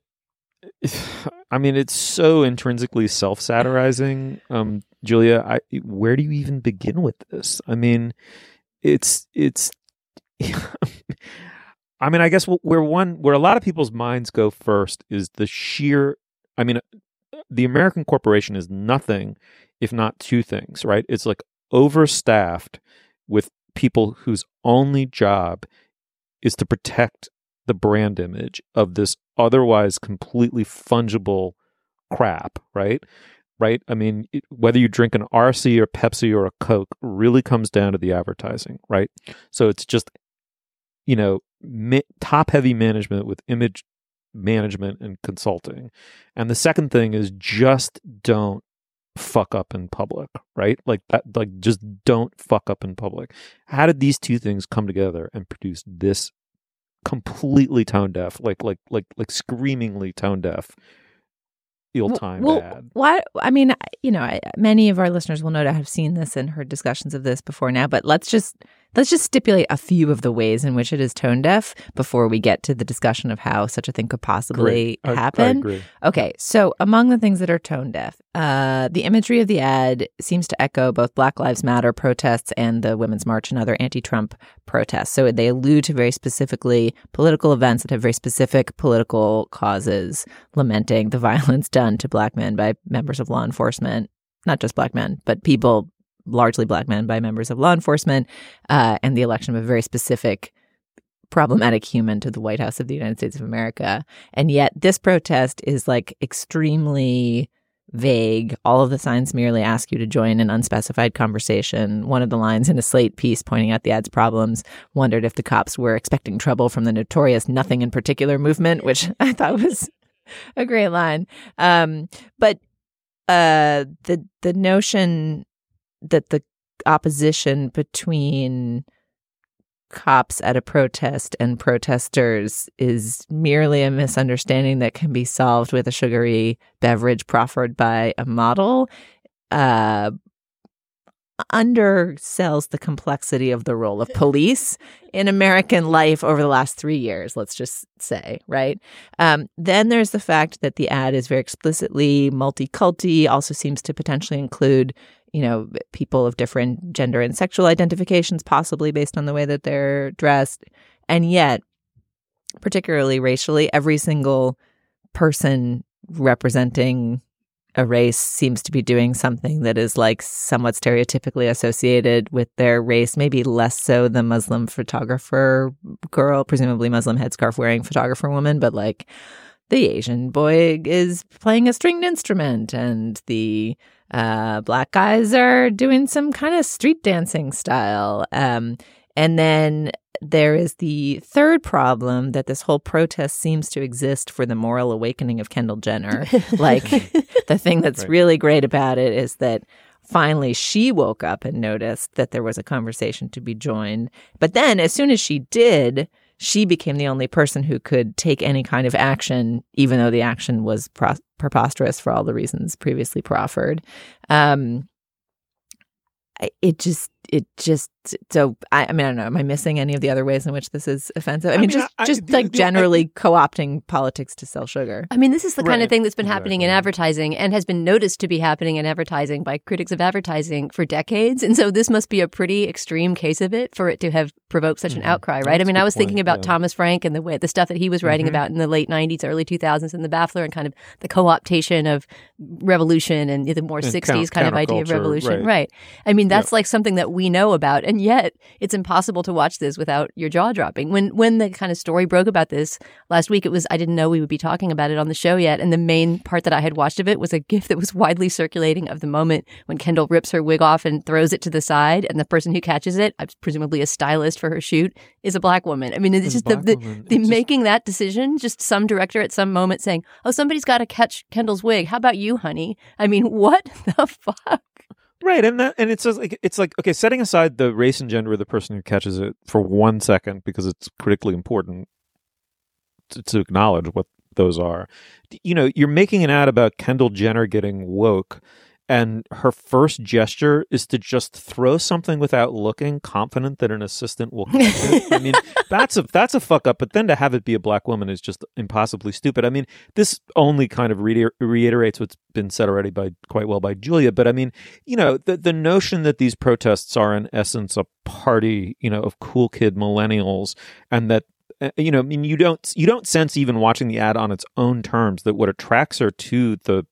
I mean, it's so intrinsically self-satirizing. Um, Julia, I, where do you even begin with this? I mean, it's it's. I mean, I guess where one where a lot of people's minds go first is the sheer. I mean, the American corporation is nothing if not two things, right? It's like overstaffed with people whose only job is to protect the brand image of this otherwise completely fungible crap, right? Right? I mean, it, whether you drink an RC or Pepsi or a Coke really comes down to the advertising, right? So it's just, you know, ma- top heavy management with image management and consulting. And the second thing is just don't fuck up in public, right? Like that like just don't fuck up in public. How did these two things come together and produce this completely tone deaf, like like like like screamingly tone deaf ill time well, bad? Why? I mean, you know, I, many of our listeners will no doubt have seen this and heard discussions of this before now. But let's just let's just stipulate a few of the ways in which it is tone deaf before we get to the discussion of how such a thing could possibly. I- I happen. agree. Okay, so among the things that are tone deaf, uh, the imagery of the ad seems to echo both Black Lives Matter protests and the Women's March and other anti-Trump protests. So they allude to very specifically political events that have very specific political causes, lamenting the violence done to black men by members of law enforcement, not just black men, but people largely black men by members of law enforcement, uh, and the election of a very specific problematic human to the White House of the United States of America. And yet this protest is like extremely vague. All of the signs merely ask you to join an unspecified conversation. One of the lines in a Slate piece pointing out the ad's problems wondered if the cops were expecting trouble from the notorious nothing in particular movement, which I thought was a great line. Um, but uh, the the notion that the opposition between cops at a protest and protesters is merely a misunderstanding that can be solved with a sugary beverage proffered by a model uh, undersells the complexity of the role of police in American life over the last three years, let's just say, right? Um, then there's the fact that the ad is very explicitly multi-culti, also seems to potentially include you know, people of different gender and sexual identifications, possibly based on the way that they're dressed. And yet, particularly racially, every single person representing a race seems to be doing something that is like somewhat stereotypically associated with their race, maybe less so the Muslim photographer girl, presumably Muslim headscarf wearing photographer woman, but like the Asian boy is playing a stringed instrument and the uh, black guys are doing some kind of street dancing style. Um, and then there is the third problem that this whole protest seems to exist for the moral awakening of Kendall Jenner. like the thing that's Right. really great about it is that finally she woke up and noticed that there was a conversation to be joined. But then as soon as she did, she became the only person who could take any kind of action, even though the action was pro- preposterous for all the reasons previously proffered. Um, it just it just so I, I mean I don't know. Am I missing any of the other ways in which this is offensive? I, I mean, mean, just I- I- just the- like the- generally co-opting politics to sell sugar. I mean, this is the kind of thing that's been happening in advertising and has been noticed to be happening in advertising by critics of advertising for decades. And so this must be a pretty extreme case of it for it to have provoked such an outcry, right? I Mm-hmm. Mean, I was thinking point, about yeah. Thomas Frank and the way the stuff that he was writing Mhm. about in the late 90s, early 2000s and the Baffler and kind of the co-optation of revolution and the more And 60s count- kind of idea of revolution. right. I mean, that's like something that we know about, and yet it's impossible to watch this without your jaw dropping. When when the kind of story broke about this last week, it was I didn't know we would be talking about it on the show yet, and the main part that I had watched of it was a GIF that was widely circulating of the moment when Kendall rips her wig off and throws it to the side, and the person who catches it, presumably a stylist for her shoot, is a black woman. I mean, it's a just the the, the It's just- making that decision, just some director at some moment saying, "Oh, somebody's got to catch Kendall's wig. How about you, honey?" I mean, what the fuck? Right, and that and it's like it's like okay, setting aside the race and gender of the person who catches it for one second because it's critically important to, to acknowledge what those are. You know, you're making an ad about Kendall Jenner getting woke, and her first gesture is to just throw something without looking, confident that an assistant will catch it. I mean, that's a that's a fuck up. But then to have it be a black woman is just impossibly stupid. I mean, this only kind of reiter- reiterates what's been said already by quite well by Julia. But I mean, you know, the the notion that these protests are in essence a party, you know, of cool kid millennials, and that uh, you know, I mean, you don't you don't sense even watching the ad on its own terms that what attracts her to the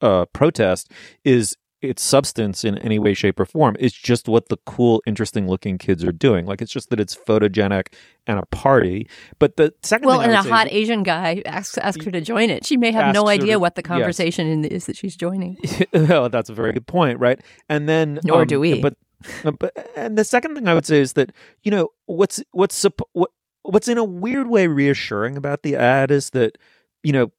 uh, protest is its substance in any way, shape, or form. It's just what the cool, interesting looking kids are doing. Like it's just that it's photogenic and a party. But the second Well, and a hot Asian guy asks asks her to join it. She may have no idea to- what the conversation in is that she's joining. well, that's a very good point, right? And then, Nor um, do we. But, but and the second thing I would say is that you know what's what's what what's in a weird way reassuring about the ad is that you know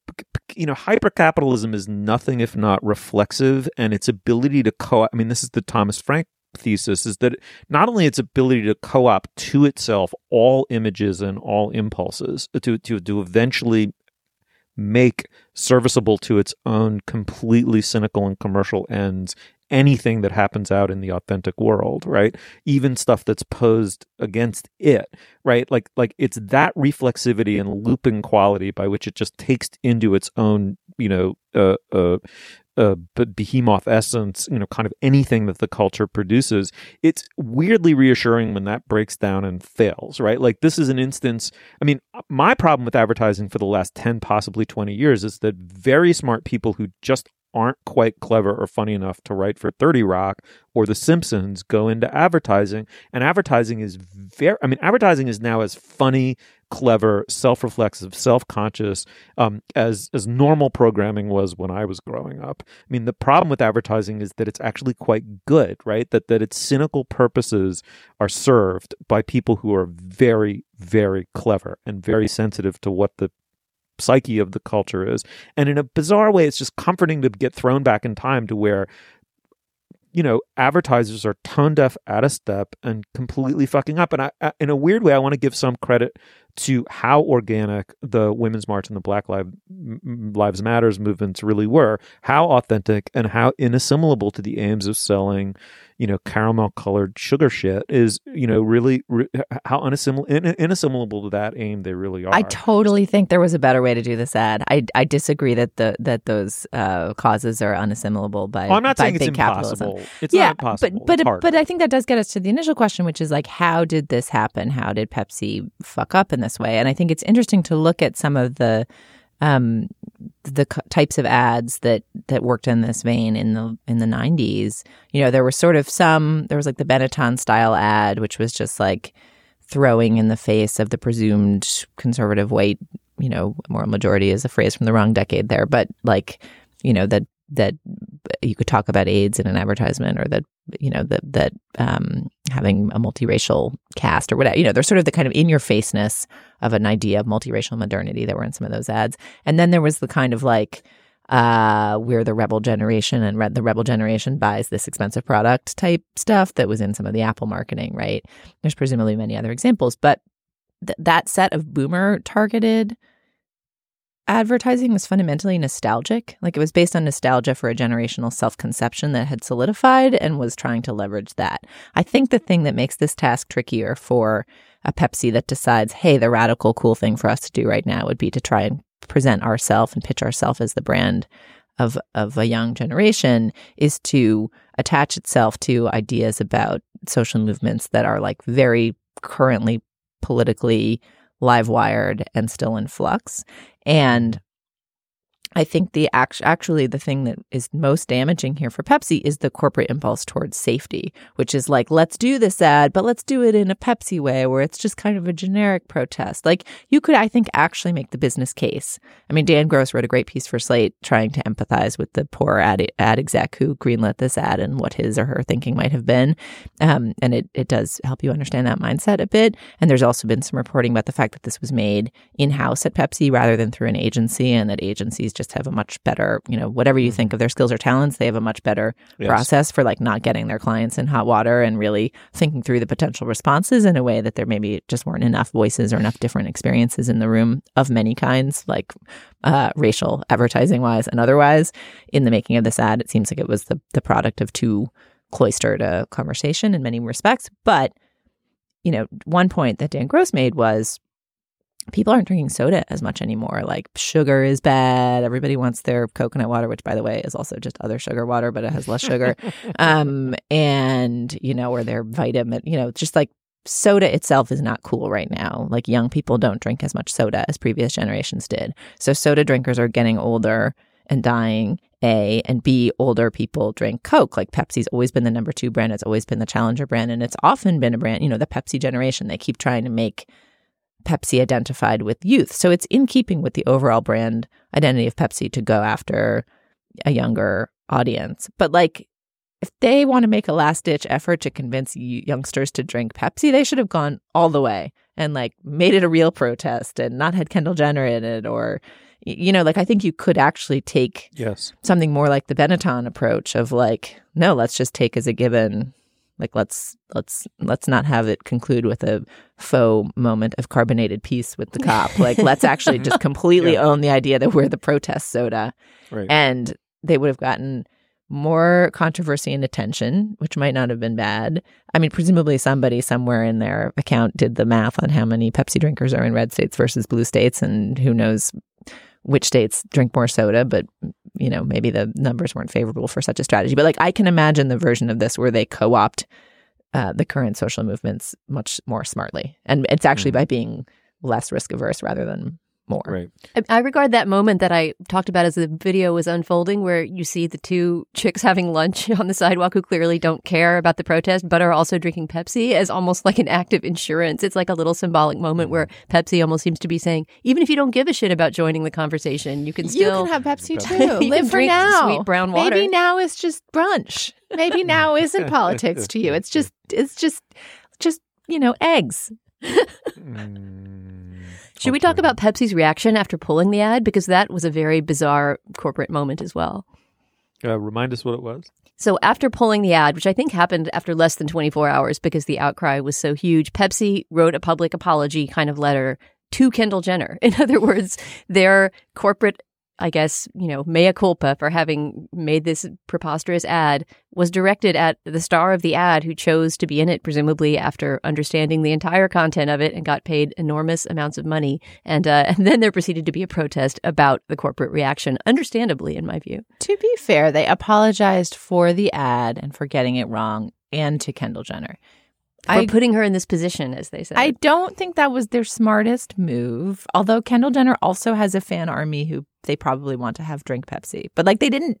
you know hypercapitalism is nothing if not reflexive, and its ability to co. I mean, this is the Thomas Frank thesis is that not only its ability to co-opt to itself all images and all impulses uh, to to to eventually make serviceable to its own completely cynical and commercial ends anything that happens out in the authentic world right even stuff that's posed against it right like like it's that reflexivity and looping quality by which it just takes into its own you know uh uh uh, behemoth essence, you know, kind of anything that the culture produces, it's weirdly reassuring when that breaks down and fails, right? Like this is an instance. I mean, my problem with advertising for the last 10, possibly 20 years is that very smart people who just aren't quite clever or funny enough to write for 30 Rock or The Simpsons go into advertising. And advertising is very, I mean, advertising is now as funny, clever, self reflexive, self conscious um, as, as normal programming was when I was growing up. I mean, the problem with advertising is that it's actually quite good, right? That, that its cynical purposes are served by people who are very, very clever and very sensitive to what the psyche of the culture is. And in a bizarre way, it's just comforting to get thrown back in time to where, you know, advertisers are tone deaf, out of step, and completely fucking up. And I, I, in a weird way, I want to give some credit to how organic the Women's March and the Black Lives, Lives Matters movements really were, how authentic and how inassimilable to the aims of selling, you know, caramel colored sugar shit is, you know, really re- how unassimil- in, inassimilable to that aim they really are. I totally think there was a better way to do this ad. I, I disagree that the that those uh, causes are unassimilable by, Oh, I'm not by saying it's big capitalism. impossible. It's yeah, not impossible. But but but I think that does get us to the initial question, which is like, how did this happen? How did Pepsi fuck up in this way? And I think it's interesting to look at some of the um, the types of ads that that worked in this vein in the in the 90s you know there were sort of some there was like the benetton style ad which was just like throwing in the face of the presumed conservative white you know moral majority is a phrase from the wrong decade there but like you know that that you could talk about AIDS in an advertisement or that you know that that um, having a multiracial cast or whatever you know there's sort of the kind of in your faceness of an idea of multiracial modernity that were in some of those ads. And then there was the kind of like uh, we're the rebel generation and re- the rebel generation buys this expensive product type stuff that was in some of the Apple marketing right? There's presumably many other examples but th- that set of boomer targeted advertising was fundamentally nostalgic. Like it was based on nostalgia for a generational self conception that had solidified and was trying to leverage that. I think the thing that makes this task trickier for a Pepsi that decides, hey, the radical cool thing for us to do right now would be to try and present ourselves and pitch ourselves as the brand of of a young generation is to attach itself to ideas about social movements that are like very currently politically live wired and still in flux. And I think the act- actually the thing that is most damaging here for Pepsi is the corporate impulse towards safety, which is like let's do this ad, but let's do it in a Pepsi way where it's just kind of a generic protest. Like you could, I think, actually make the business case. I mean, Dan Gross wrote a great piece for Slate trying to empathize with the poor ad, ad exec who greenlit this ad and what his or her thinking might have been, um, and it it does help you understand that mindset a bit. And there's also been some reporting about the fact that this was made in house at Pepsi rather than through an agency, and that agencies just have a much better, you know, whatever you think of their skills or talents, they have a much better Yes. process for like not getting their clients in hot water and really thinking through the potential responses in a way that there maybe just weren't enough voices or enough different experiences in the room of many kinds, like uh, racial, advertising wise, and otherwise. In the making of this ad, it seems like it was the the product of too cloistered a conversation in many respects. But you know, one point that Dan Gross made was people aren't drinking soda as much anymore. Like sugar is bad. Everybody wants their coconut water, which by the way is also just other sugar water, but it has less sugar. um, and you know, or their vitamin, you know, just like soda itself is not cool right now. Like young people don't drink as much soda as previous generations did. So soda drinkers are getting older and dying. A and B, older people drink Coke. Like Pepsi's always been the number two brand. It's always been the challenger brand. And it's often been a brand, you know, the Pepsi generation. They keep trying to make Pepsi identified with youth. So it's in keeping with the overall brand identity of Pepsi to go after a younger audience. But like, if they want to make a last ditch effort to convince youngsters to drink Pepsi, they should have gone all the way and like made it a real protest and not had Kendall Jenner in it or, you know, like I think you could actually take Yes. something more like the Benetton approach of like, no, let's just take as a given. Like let's let's let's not have it conclude with a faux moment of carbonated peace with the cop. Like let's actually just completely Yeah. own the idea that we're the protest soda. Right. And they would have gotten more controversy and attention, which might not have been bad. I mean, presumably somebody somewhere in their account did the math on how many Pepsi drinkers are in red states versus blue states, and who knows which states drink more soda, but you know, maybe the numbers weren't favorable for such a strategy. But like, I can imagine the version of this where they co-opt uh, the current social movements much more smartly, and it's actually by being less risk averse rather than more. Right. I, I regard that moment that I talked about as the video was unfolding, where you see the two chicks having lunch on the sidewalk who clearly don't care about the protest, but are also drinking Pepsi, as almost like an act of insurance. It's like a little symbolic moment where mm-hmm. Pepsi almost seems to be saying, even if you don't give a shit about joining the conversation, you can You still can have Pepsi too. Live for now. sweet brown water. Maybe now is just brunch. Maybe now isn't politics to you. It's just it's just just you know eggs. Mm. Should we talk about Pepsi's reaction after pulling the ad? Because that was a very bizarre corporate moment as well. Uh, remind us what it was. So after pulling the ad, which I think happened after less than 24 hours because the outcry was so huge, Pepsi wrote a public apology kind of letter to Kendall Jenner. In other words, their corporate I guess, you know, mea culpa for having made this preposterous ad was directed at the star of the ad who chose to be in it, presumably after understanding the entire content of it and got paid enormous amounts of money. And, uh, and then there proceeded to be a protest about the corporate reaction, understandably, in my view. To be fair, they apologized for the ad and for getting it wrong and to Kendall Jenner. For putting her in this position, as they said. I don't think that was their smartest move. Although Kendall Jenner also has a fan army who they probably want to have drink Pepsi. But like they didn't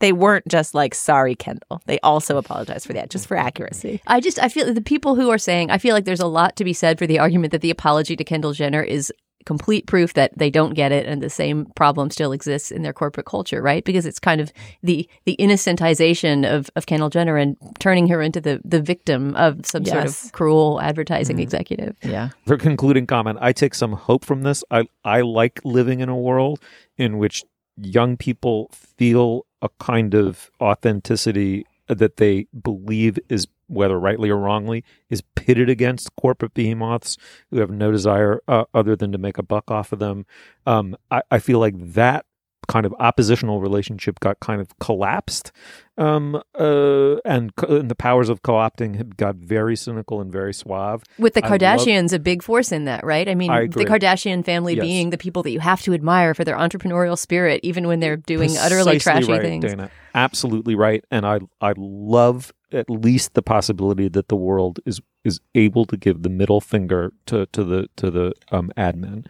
they weren't just like sorry Kendall. They also apologized for that just for accuracy. I just I feel the people who are saying I feel like there's a lot to be said for the argument that the apology to Kendall Jenner is complete proof that they don't get it and the same problem still exists in their corporate culture, right? Because it's kind of the the innocentization of, of Kendall Jenner and turning her into the the victim of some sort of cruel advertising mm. executive. Yeah. For concluding comment, I take some hope from this. I I like living in a world in which young people feel a kind of authenticity that they believe is whether rightly or wrongly, is pitted against corporate behemoths who have no desire uh, other than to make a buck off of them. Um, I, I feel like that kind of oppositional relationship got kind of collapsed um, uh, and, co- and the powers of co-opting had got very cynical and very suave With the I love- Kardashians, a big force in that, right? I mean, I the. Kardashian family Yes. being the people that you have to admire for their entrepreneurial spirit, even when they're doing utterly Precisely trashy right, things. Dana. Absolutely right. And I I love at least the possibility that the world is is able to give the middle finger to to the to the um, admin.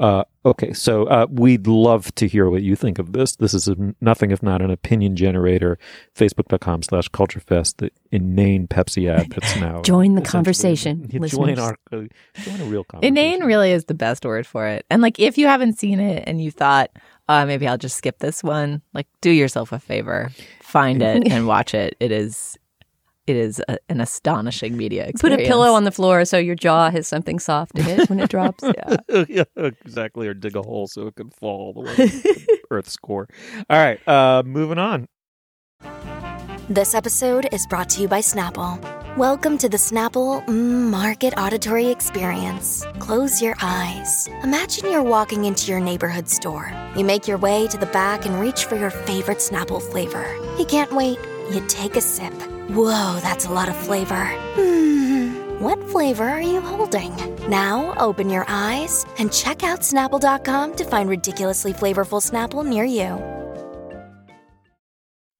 Uh, okay, so uh, we'd love to hear what you think of this. This is a, nothing if not an opinion generator. Facebook.com slash culturefest, the inane Pepsi ad that's now Join the conversation, Yeah. Join our uh, join a real conversation. Inane really is the best word for it. And like, if you haven't seen it and you thought, uh, maybe I'll just skip this one, like, do yourself a favor, find it and watch it. It is, it is a, an astonishing media experience. Put a pillow on the floor so your jaw has something soft in it when it drops. Yeah. yeah, exactly. Or dig a hole so it can fall all the way to the Earth's core. All right, uh, moving on. This episode is brought to you by Snapple. Welcome to the Snapple mm, Market Auditory Experience. Close your eyes. Imagine you're walking into your neighborhood store. You make your way to the back and reach for your favorite Snapple flavor. You can't wait. You take a sip. Whoa, that's a lot of flavor. Hmm, what flavor are you holding? Now open your eyes and check out Snapple.com to find ridiculously flavorful Snapple near you.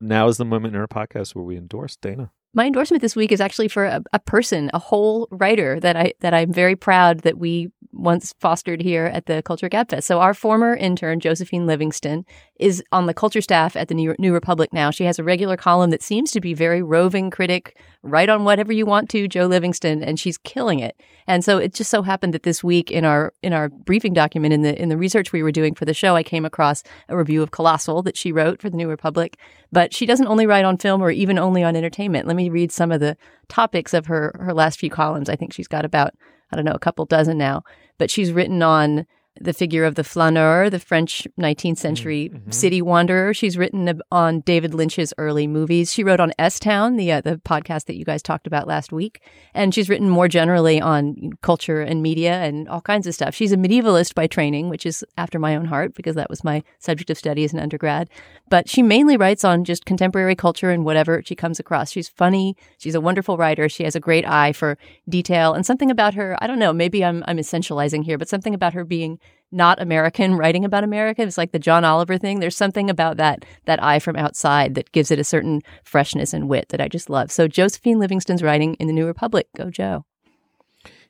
Now is the moment in our podcast where we endorse Dana. My endorsement this week is actually for a, a person, a whole writer that I that I'm very proud that we once fostered here at the Culture Gabfest. So our former intern Josephine Livingstone is on the culture staff at the New, New Republic now. She has a regular column that seems to be very roving critic, write on whatever you want to, Joe Livingstone, and she's killing it. And so it just so happened that this week in our in our briefing document in the in the research we were doing for the show, I came across a review of Colossal that she wrote for the New Republic. But she doesn't only write on film or even only on entertainment. Let me read some of the topics of her her last few columns. I think she's got about I don't know a couple dozen now. But she's written on the figure of the flaneur, the French 19th century city wanderer. She's written on David Lynch's early movies. She wrote on S Town, the uh, the podcast that you guys talked about last week, and she's written more generally on culture and media and all kinds of stuff. She's a medievalist by training, which is after my own heart because that was my subject of study as an undergrad. But she mainly writes on just contemporary culture and whatever she comes across. She's funny. She's a wonderful writer. She has a great eye for detail and something about her. I don't know. Maybe I'm I'm essentializing here, but something about her being not American writing about America. It's like the John Oliver thing. There's something about that that eye from outside that gives it a certain freshness and wit that I just love. So Josephine Livingstone's writing in the New Republic. Go Joe.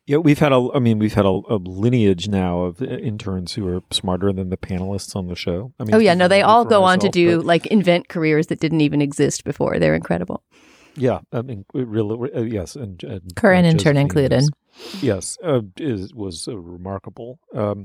Yeah, we've had a. I mean, we've had a, a lineage now of uh, interns who are smarter than the panelists on the show. I mean, oh yeah, no, they all go on to do but- like invent careers that didn't even exist before. They're incredible. Yeah, I mean, it really, uh, yes, and, and Current uh, intern included. is- yes, uh, is was a remarkable um,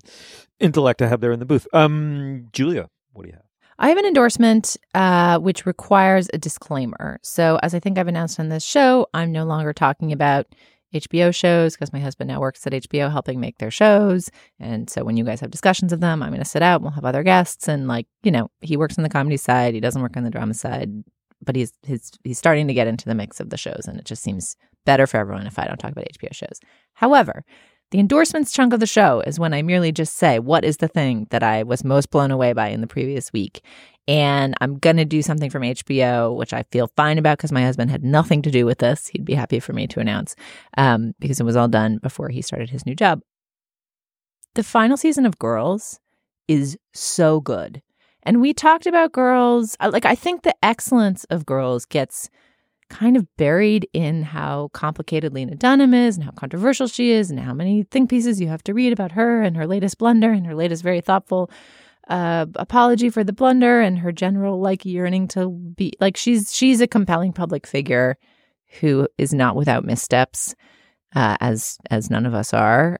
intellect to have there in the booth. Um, Julia, what do you have? I have an endorsement uh, which requires a disclaimer. So, as I think I've announced on this show, I'm no longer talking about HBO shows because my husband now works at HBO helping make their shows. And so, when you guys have discussions of them, I'm going to sit out. We'll have other guests. And, like, you know, he works on the comedy side, he doesn't work on the drama side, but he's, he's, he's starting to get into the mix of the shows. And it just seems better for everyone if I don't talk about HBO shows. However, the endorsements chunk of the show is when I merely just say, what is the thing that I was most blown away by in the previous week? And I'm going to do something from HBO, which I feel fine about because my husband had nothing to do with this. He'd be happy for me to announce um, because it was all done before he started his new job. The final season of Girls is so good. And we talked about Girls. Like, I think the excellence of Girls gets kind of buried in how complicated Lena Dunham is and how controversial she is and how many think pieces you have to read about her and her latest blunder and her latest very thoughtful uh, apology for the blunder and her general like yearning to be like she's she's a compelling public figure who is not without missteps uh, as as none of us are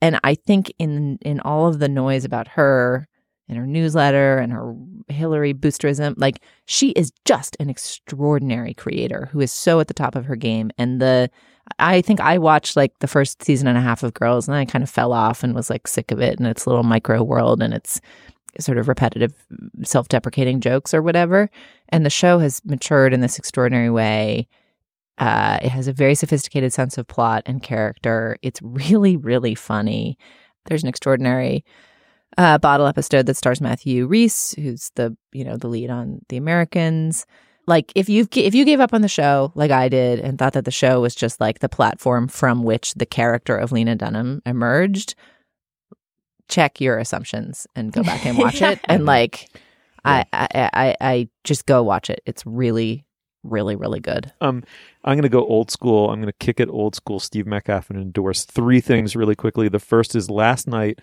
and I think in in all of the noise about her and her newsletter and her Hillary boosterism, like she is just an extraordinary creator who is so at the top of her game. And the I think I watched like the first season and a half of Girls and I kind of fell off and was like sick of it and its little micro world and its sort of repetitive self-deprecating jokes or whatever. And the show has matured in this extraordinary way Uh, it has a very sophisticated sense of plot and character. It's really, really funny. There's an extraordinary uh, bottle episode that stars Matthew Rhys, who's the you know the lead on The Americans. Like if you if you gave up on the show like I did and thought that the show was just like the platform from which the character of Lena Dunham emerged, check your assumptions and go back and watch it. And like, I, I I I just go watch it. It's really really really good. Um, I'm going to go old school. I'm going to kick it old school. Steve Metcalf and endorse three things really quickly. The first is last night.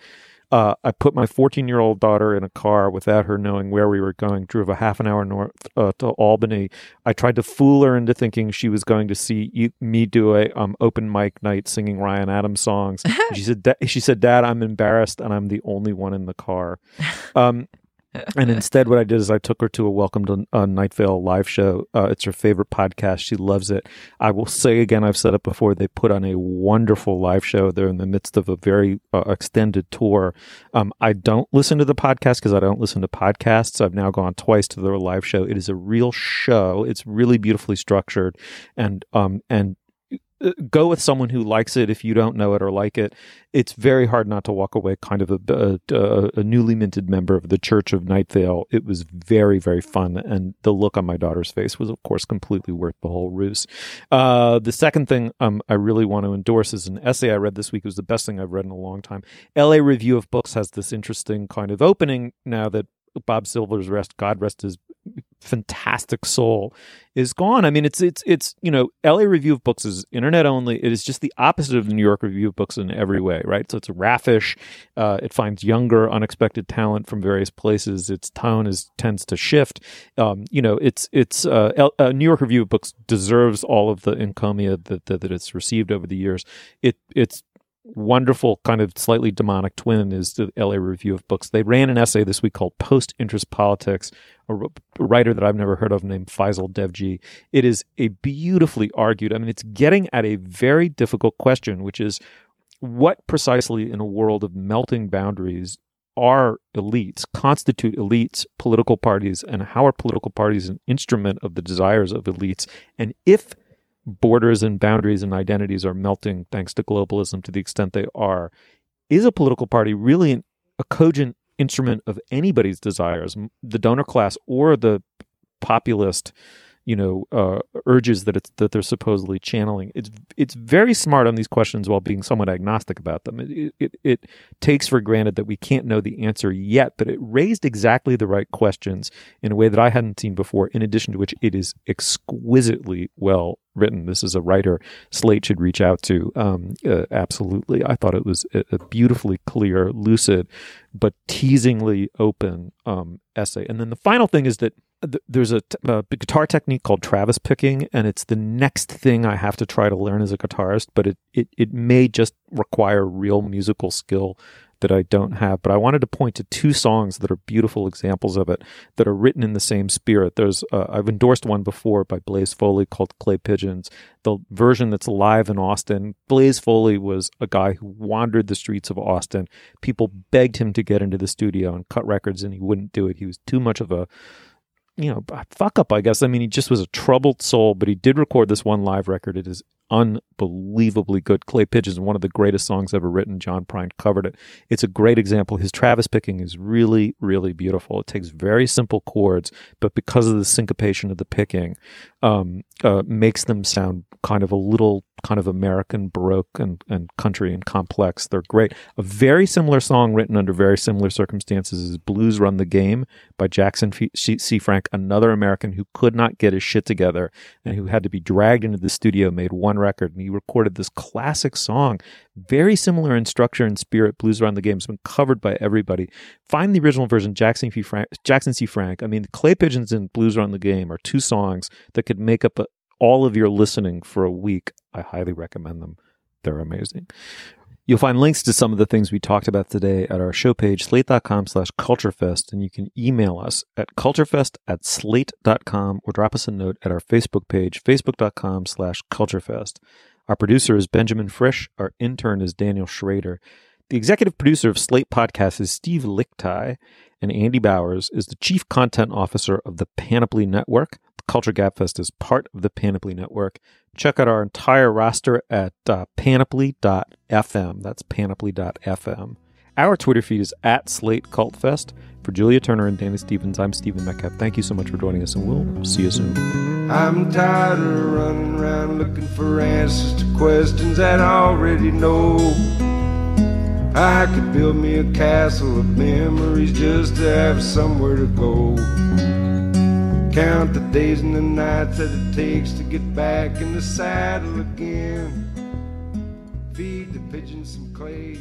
Uh, I put my 14 year old daughter in a car without her knowing where we were going. Drove a half an hour north uh, to Albany. I tried to fool her into thinking she was going to see you, me do a um, open mic night singing Ryan Adams songs. she said, "She said, Dad, I'm embarrassed, and I'm the only one in the car." Um, and instead, what I did is I took her to a Welcome to uh, Night Vale live show. Uh, it's her favorite podcast. She loves it. I will say again, I've said it before. They put on a wonderful live show. They're in the midst of a very uh, extended tour. Um, I don't listen to the podcast because I don't listen to podcasts. I've now gone twice to their live show. It is a real show. It's really beautifully structured, and um, and go with someone who likes it if you don't know it or like it. It's very hard not to walk away kind of a, a, a newly minted member of the Church of Night Vale. It was very, very fun. And the look on my daughter's face was, of course, completely worth the whole ruse. Uh, the second thing um, I really want to endorse is an essay I read this week. It was the best thing I've read in a long time. LA Review of Books has this interesting kind of opening now that Bob Silvers rest, God rest his fantastic soul, is gone. I mean, it's it's it's you know, L.A. Review of Books is internet only. It is just the opposite of the New York Review of Books in every way, right? So it's raffish. Uh, it finds younger, unexpected talent from various places. Its tone is tends to shift. Um, you know, it's it's uh, L- uh, New York Review of Books deserves all of the encomia that, that that it's received over the years. It it's wonderful kind of slightly demonic twin is the LA Review of Books. They ran an essay this week called Post Interest Politics, a writer that I've never heard of named Faisal Devji. It is a beautifully argued, I mean, it's getting at a very difficult question, which is what precisely in a world of melting boundaries are elites, constitute elites, political parties, and how are political parties an instrument of the desires of elites? And if borders and boundaries and identities are melting thanks to globalism to the extent they are, is a political party really an, a cogent instrument of anybody's desires, the donor class or the populist, you know, uh, urges that it's that they're supposedly channeling? It's it's very smart on these questions while being somewhat agnostic about them. It, it it takes for granted that we can't know the answer yet, but it raised exactly the right questions in a way that I hadn't seen before. In addition to which, it is exquisitely well written. This is a writer Slate should reach out to. Um, uh, absolutely, I thought it was a, a, beautifully clear, lucid, but teasingly open um, essay. And then the final thing is that th- there's a, t- a guitar technique called Travis picking, and it's the next thing I have to try to learn as a guitarist. But it it it may just require real musical skill that I don't have. But I wanted to point to two songs that are beautiful examples of it that are written in the same spirit. There's uh, I've endorsed one before by Blaze Foley called Clay Pigeons. The version that's live in Austin. Blaze Foley was a guy who wandered the streets of Austin. People begged him to get into the studio and cut records, and he wouldn't do it. He was too much of a you know, fuck up, I guess. I mean, he just was a troubled soul, but he did record this one live record. It is unbelievably good. Clay Pigeons, one of the greatest songs ever written. John Prine covered it. It's a great example. His Travis picking is really, really beautiful. It takes very simple chords, but because of the syncopation of the picking, um, uh, makes them sound kind of a little kind of American Baroque and, and country and complex. They're great. A very similar song written under very similar circumstances is Blues Run the Game by Jackson C. Frank, another American who could not get his shit together and who had to be dragged into the studio, made one record, and he recorded this classic song, very similar in structure and spirit. Blues Run the Game has been covered by everybody. Find the original version, Jackson, C. Frank. Jackson C. Frank. I mean, Clay Pigeons and Blues Run the Game are two songs that could make up a, all of your listening for a week, I highly recommend them. They're amazing. You'll find links to some of the things we talked about today at our show page, slate.com slash culturefest, and you can email us at culturefest at slate.com or drop us a note at our Facebook page, facebook.com slash culturefest. Our producer is Benjamin Frisch. Our intern is Daniel Schrader. The executive producer of Slate Podcast is Steve Lickteig, and Andy Bowers is the chief content officer of the Panoply Network. Culture Gabfest is part of the Panoply Network. Check out our entire roster at uh, panoply.fm. That's panoply.fm. Our Twitter feed is at Slate Cult Fest. For Julia Turner and Dana Stevens, I'm Stephen Metcalf. Thank you so much for joining us, and we'll see you soon. I'm tired of running around looking for answers to questions that I already know. I could build me a castle of memories just to have somewhere to go. Count the days and the nights that it takes to get back in the saddle again. Feed the pigeons some clay.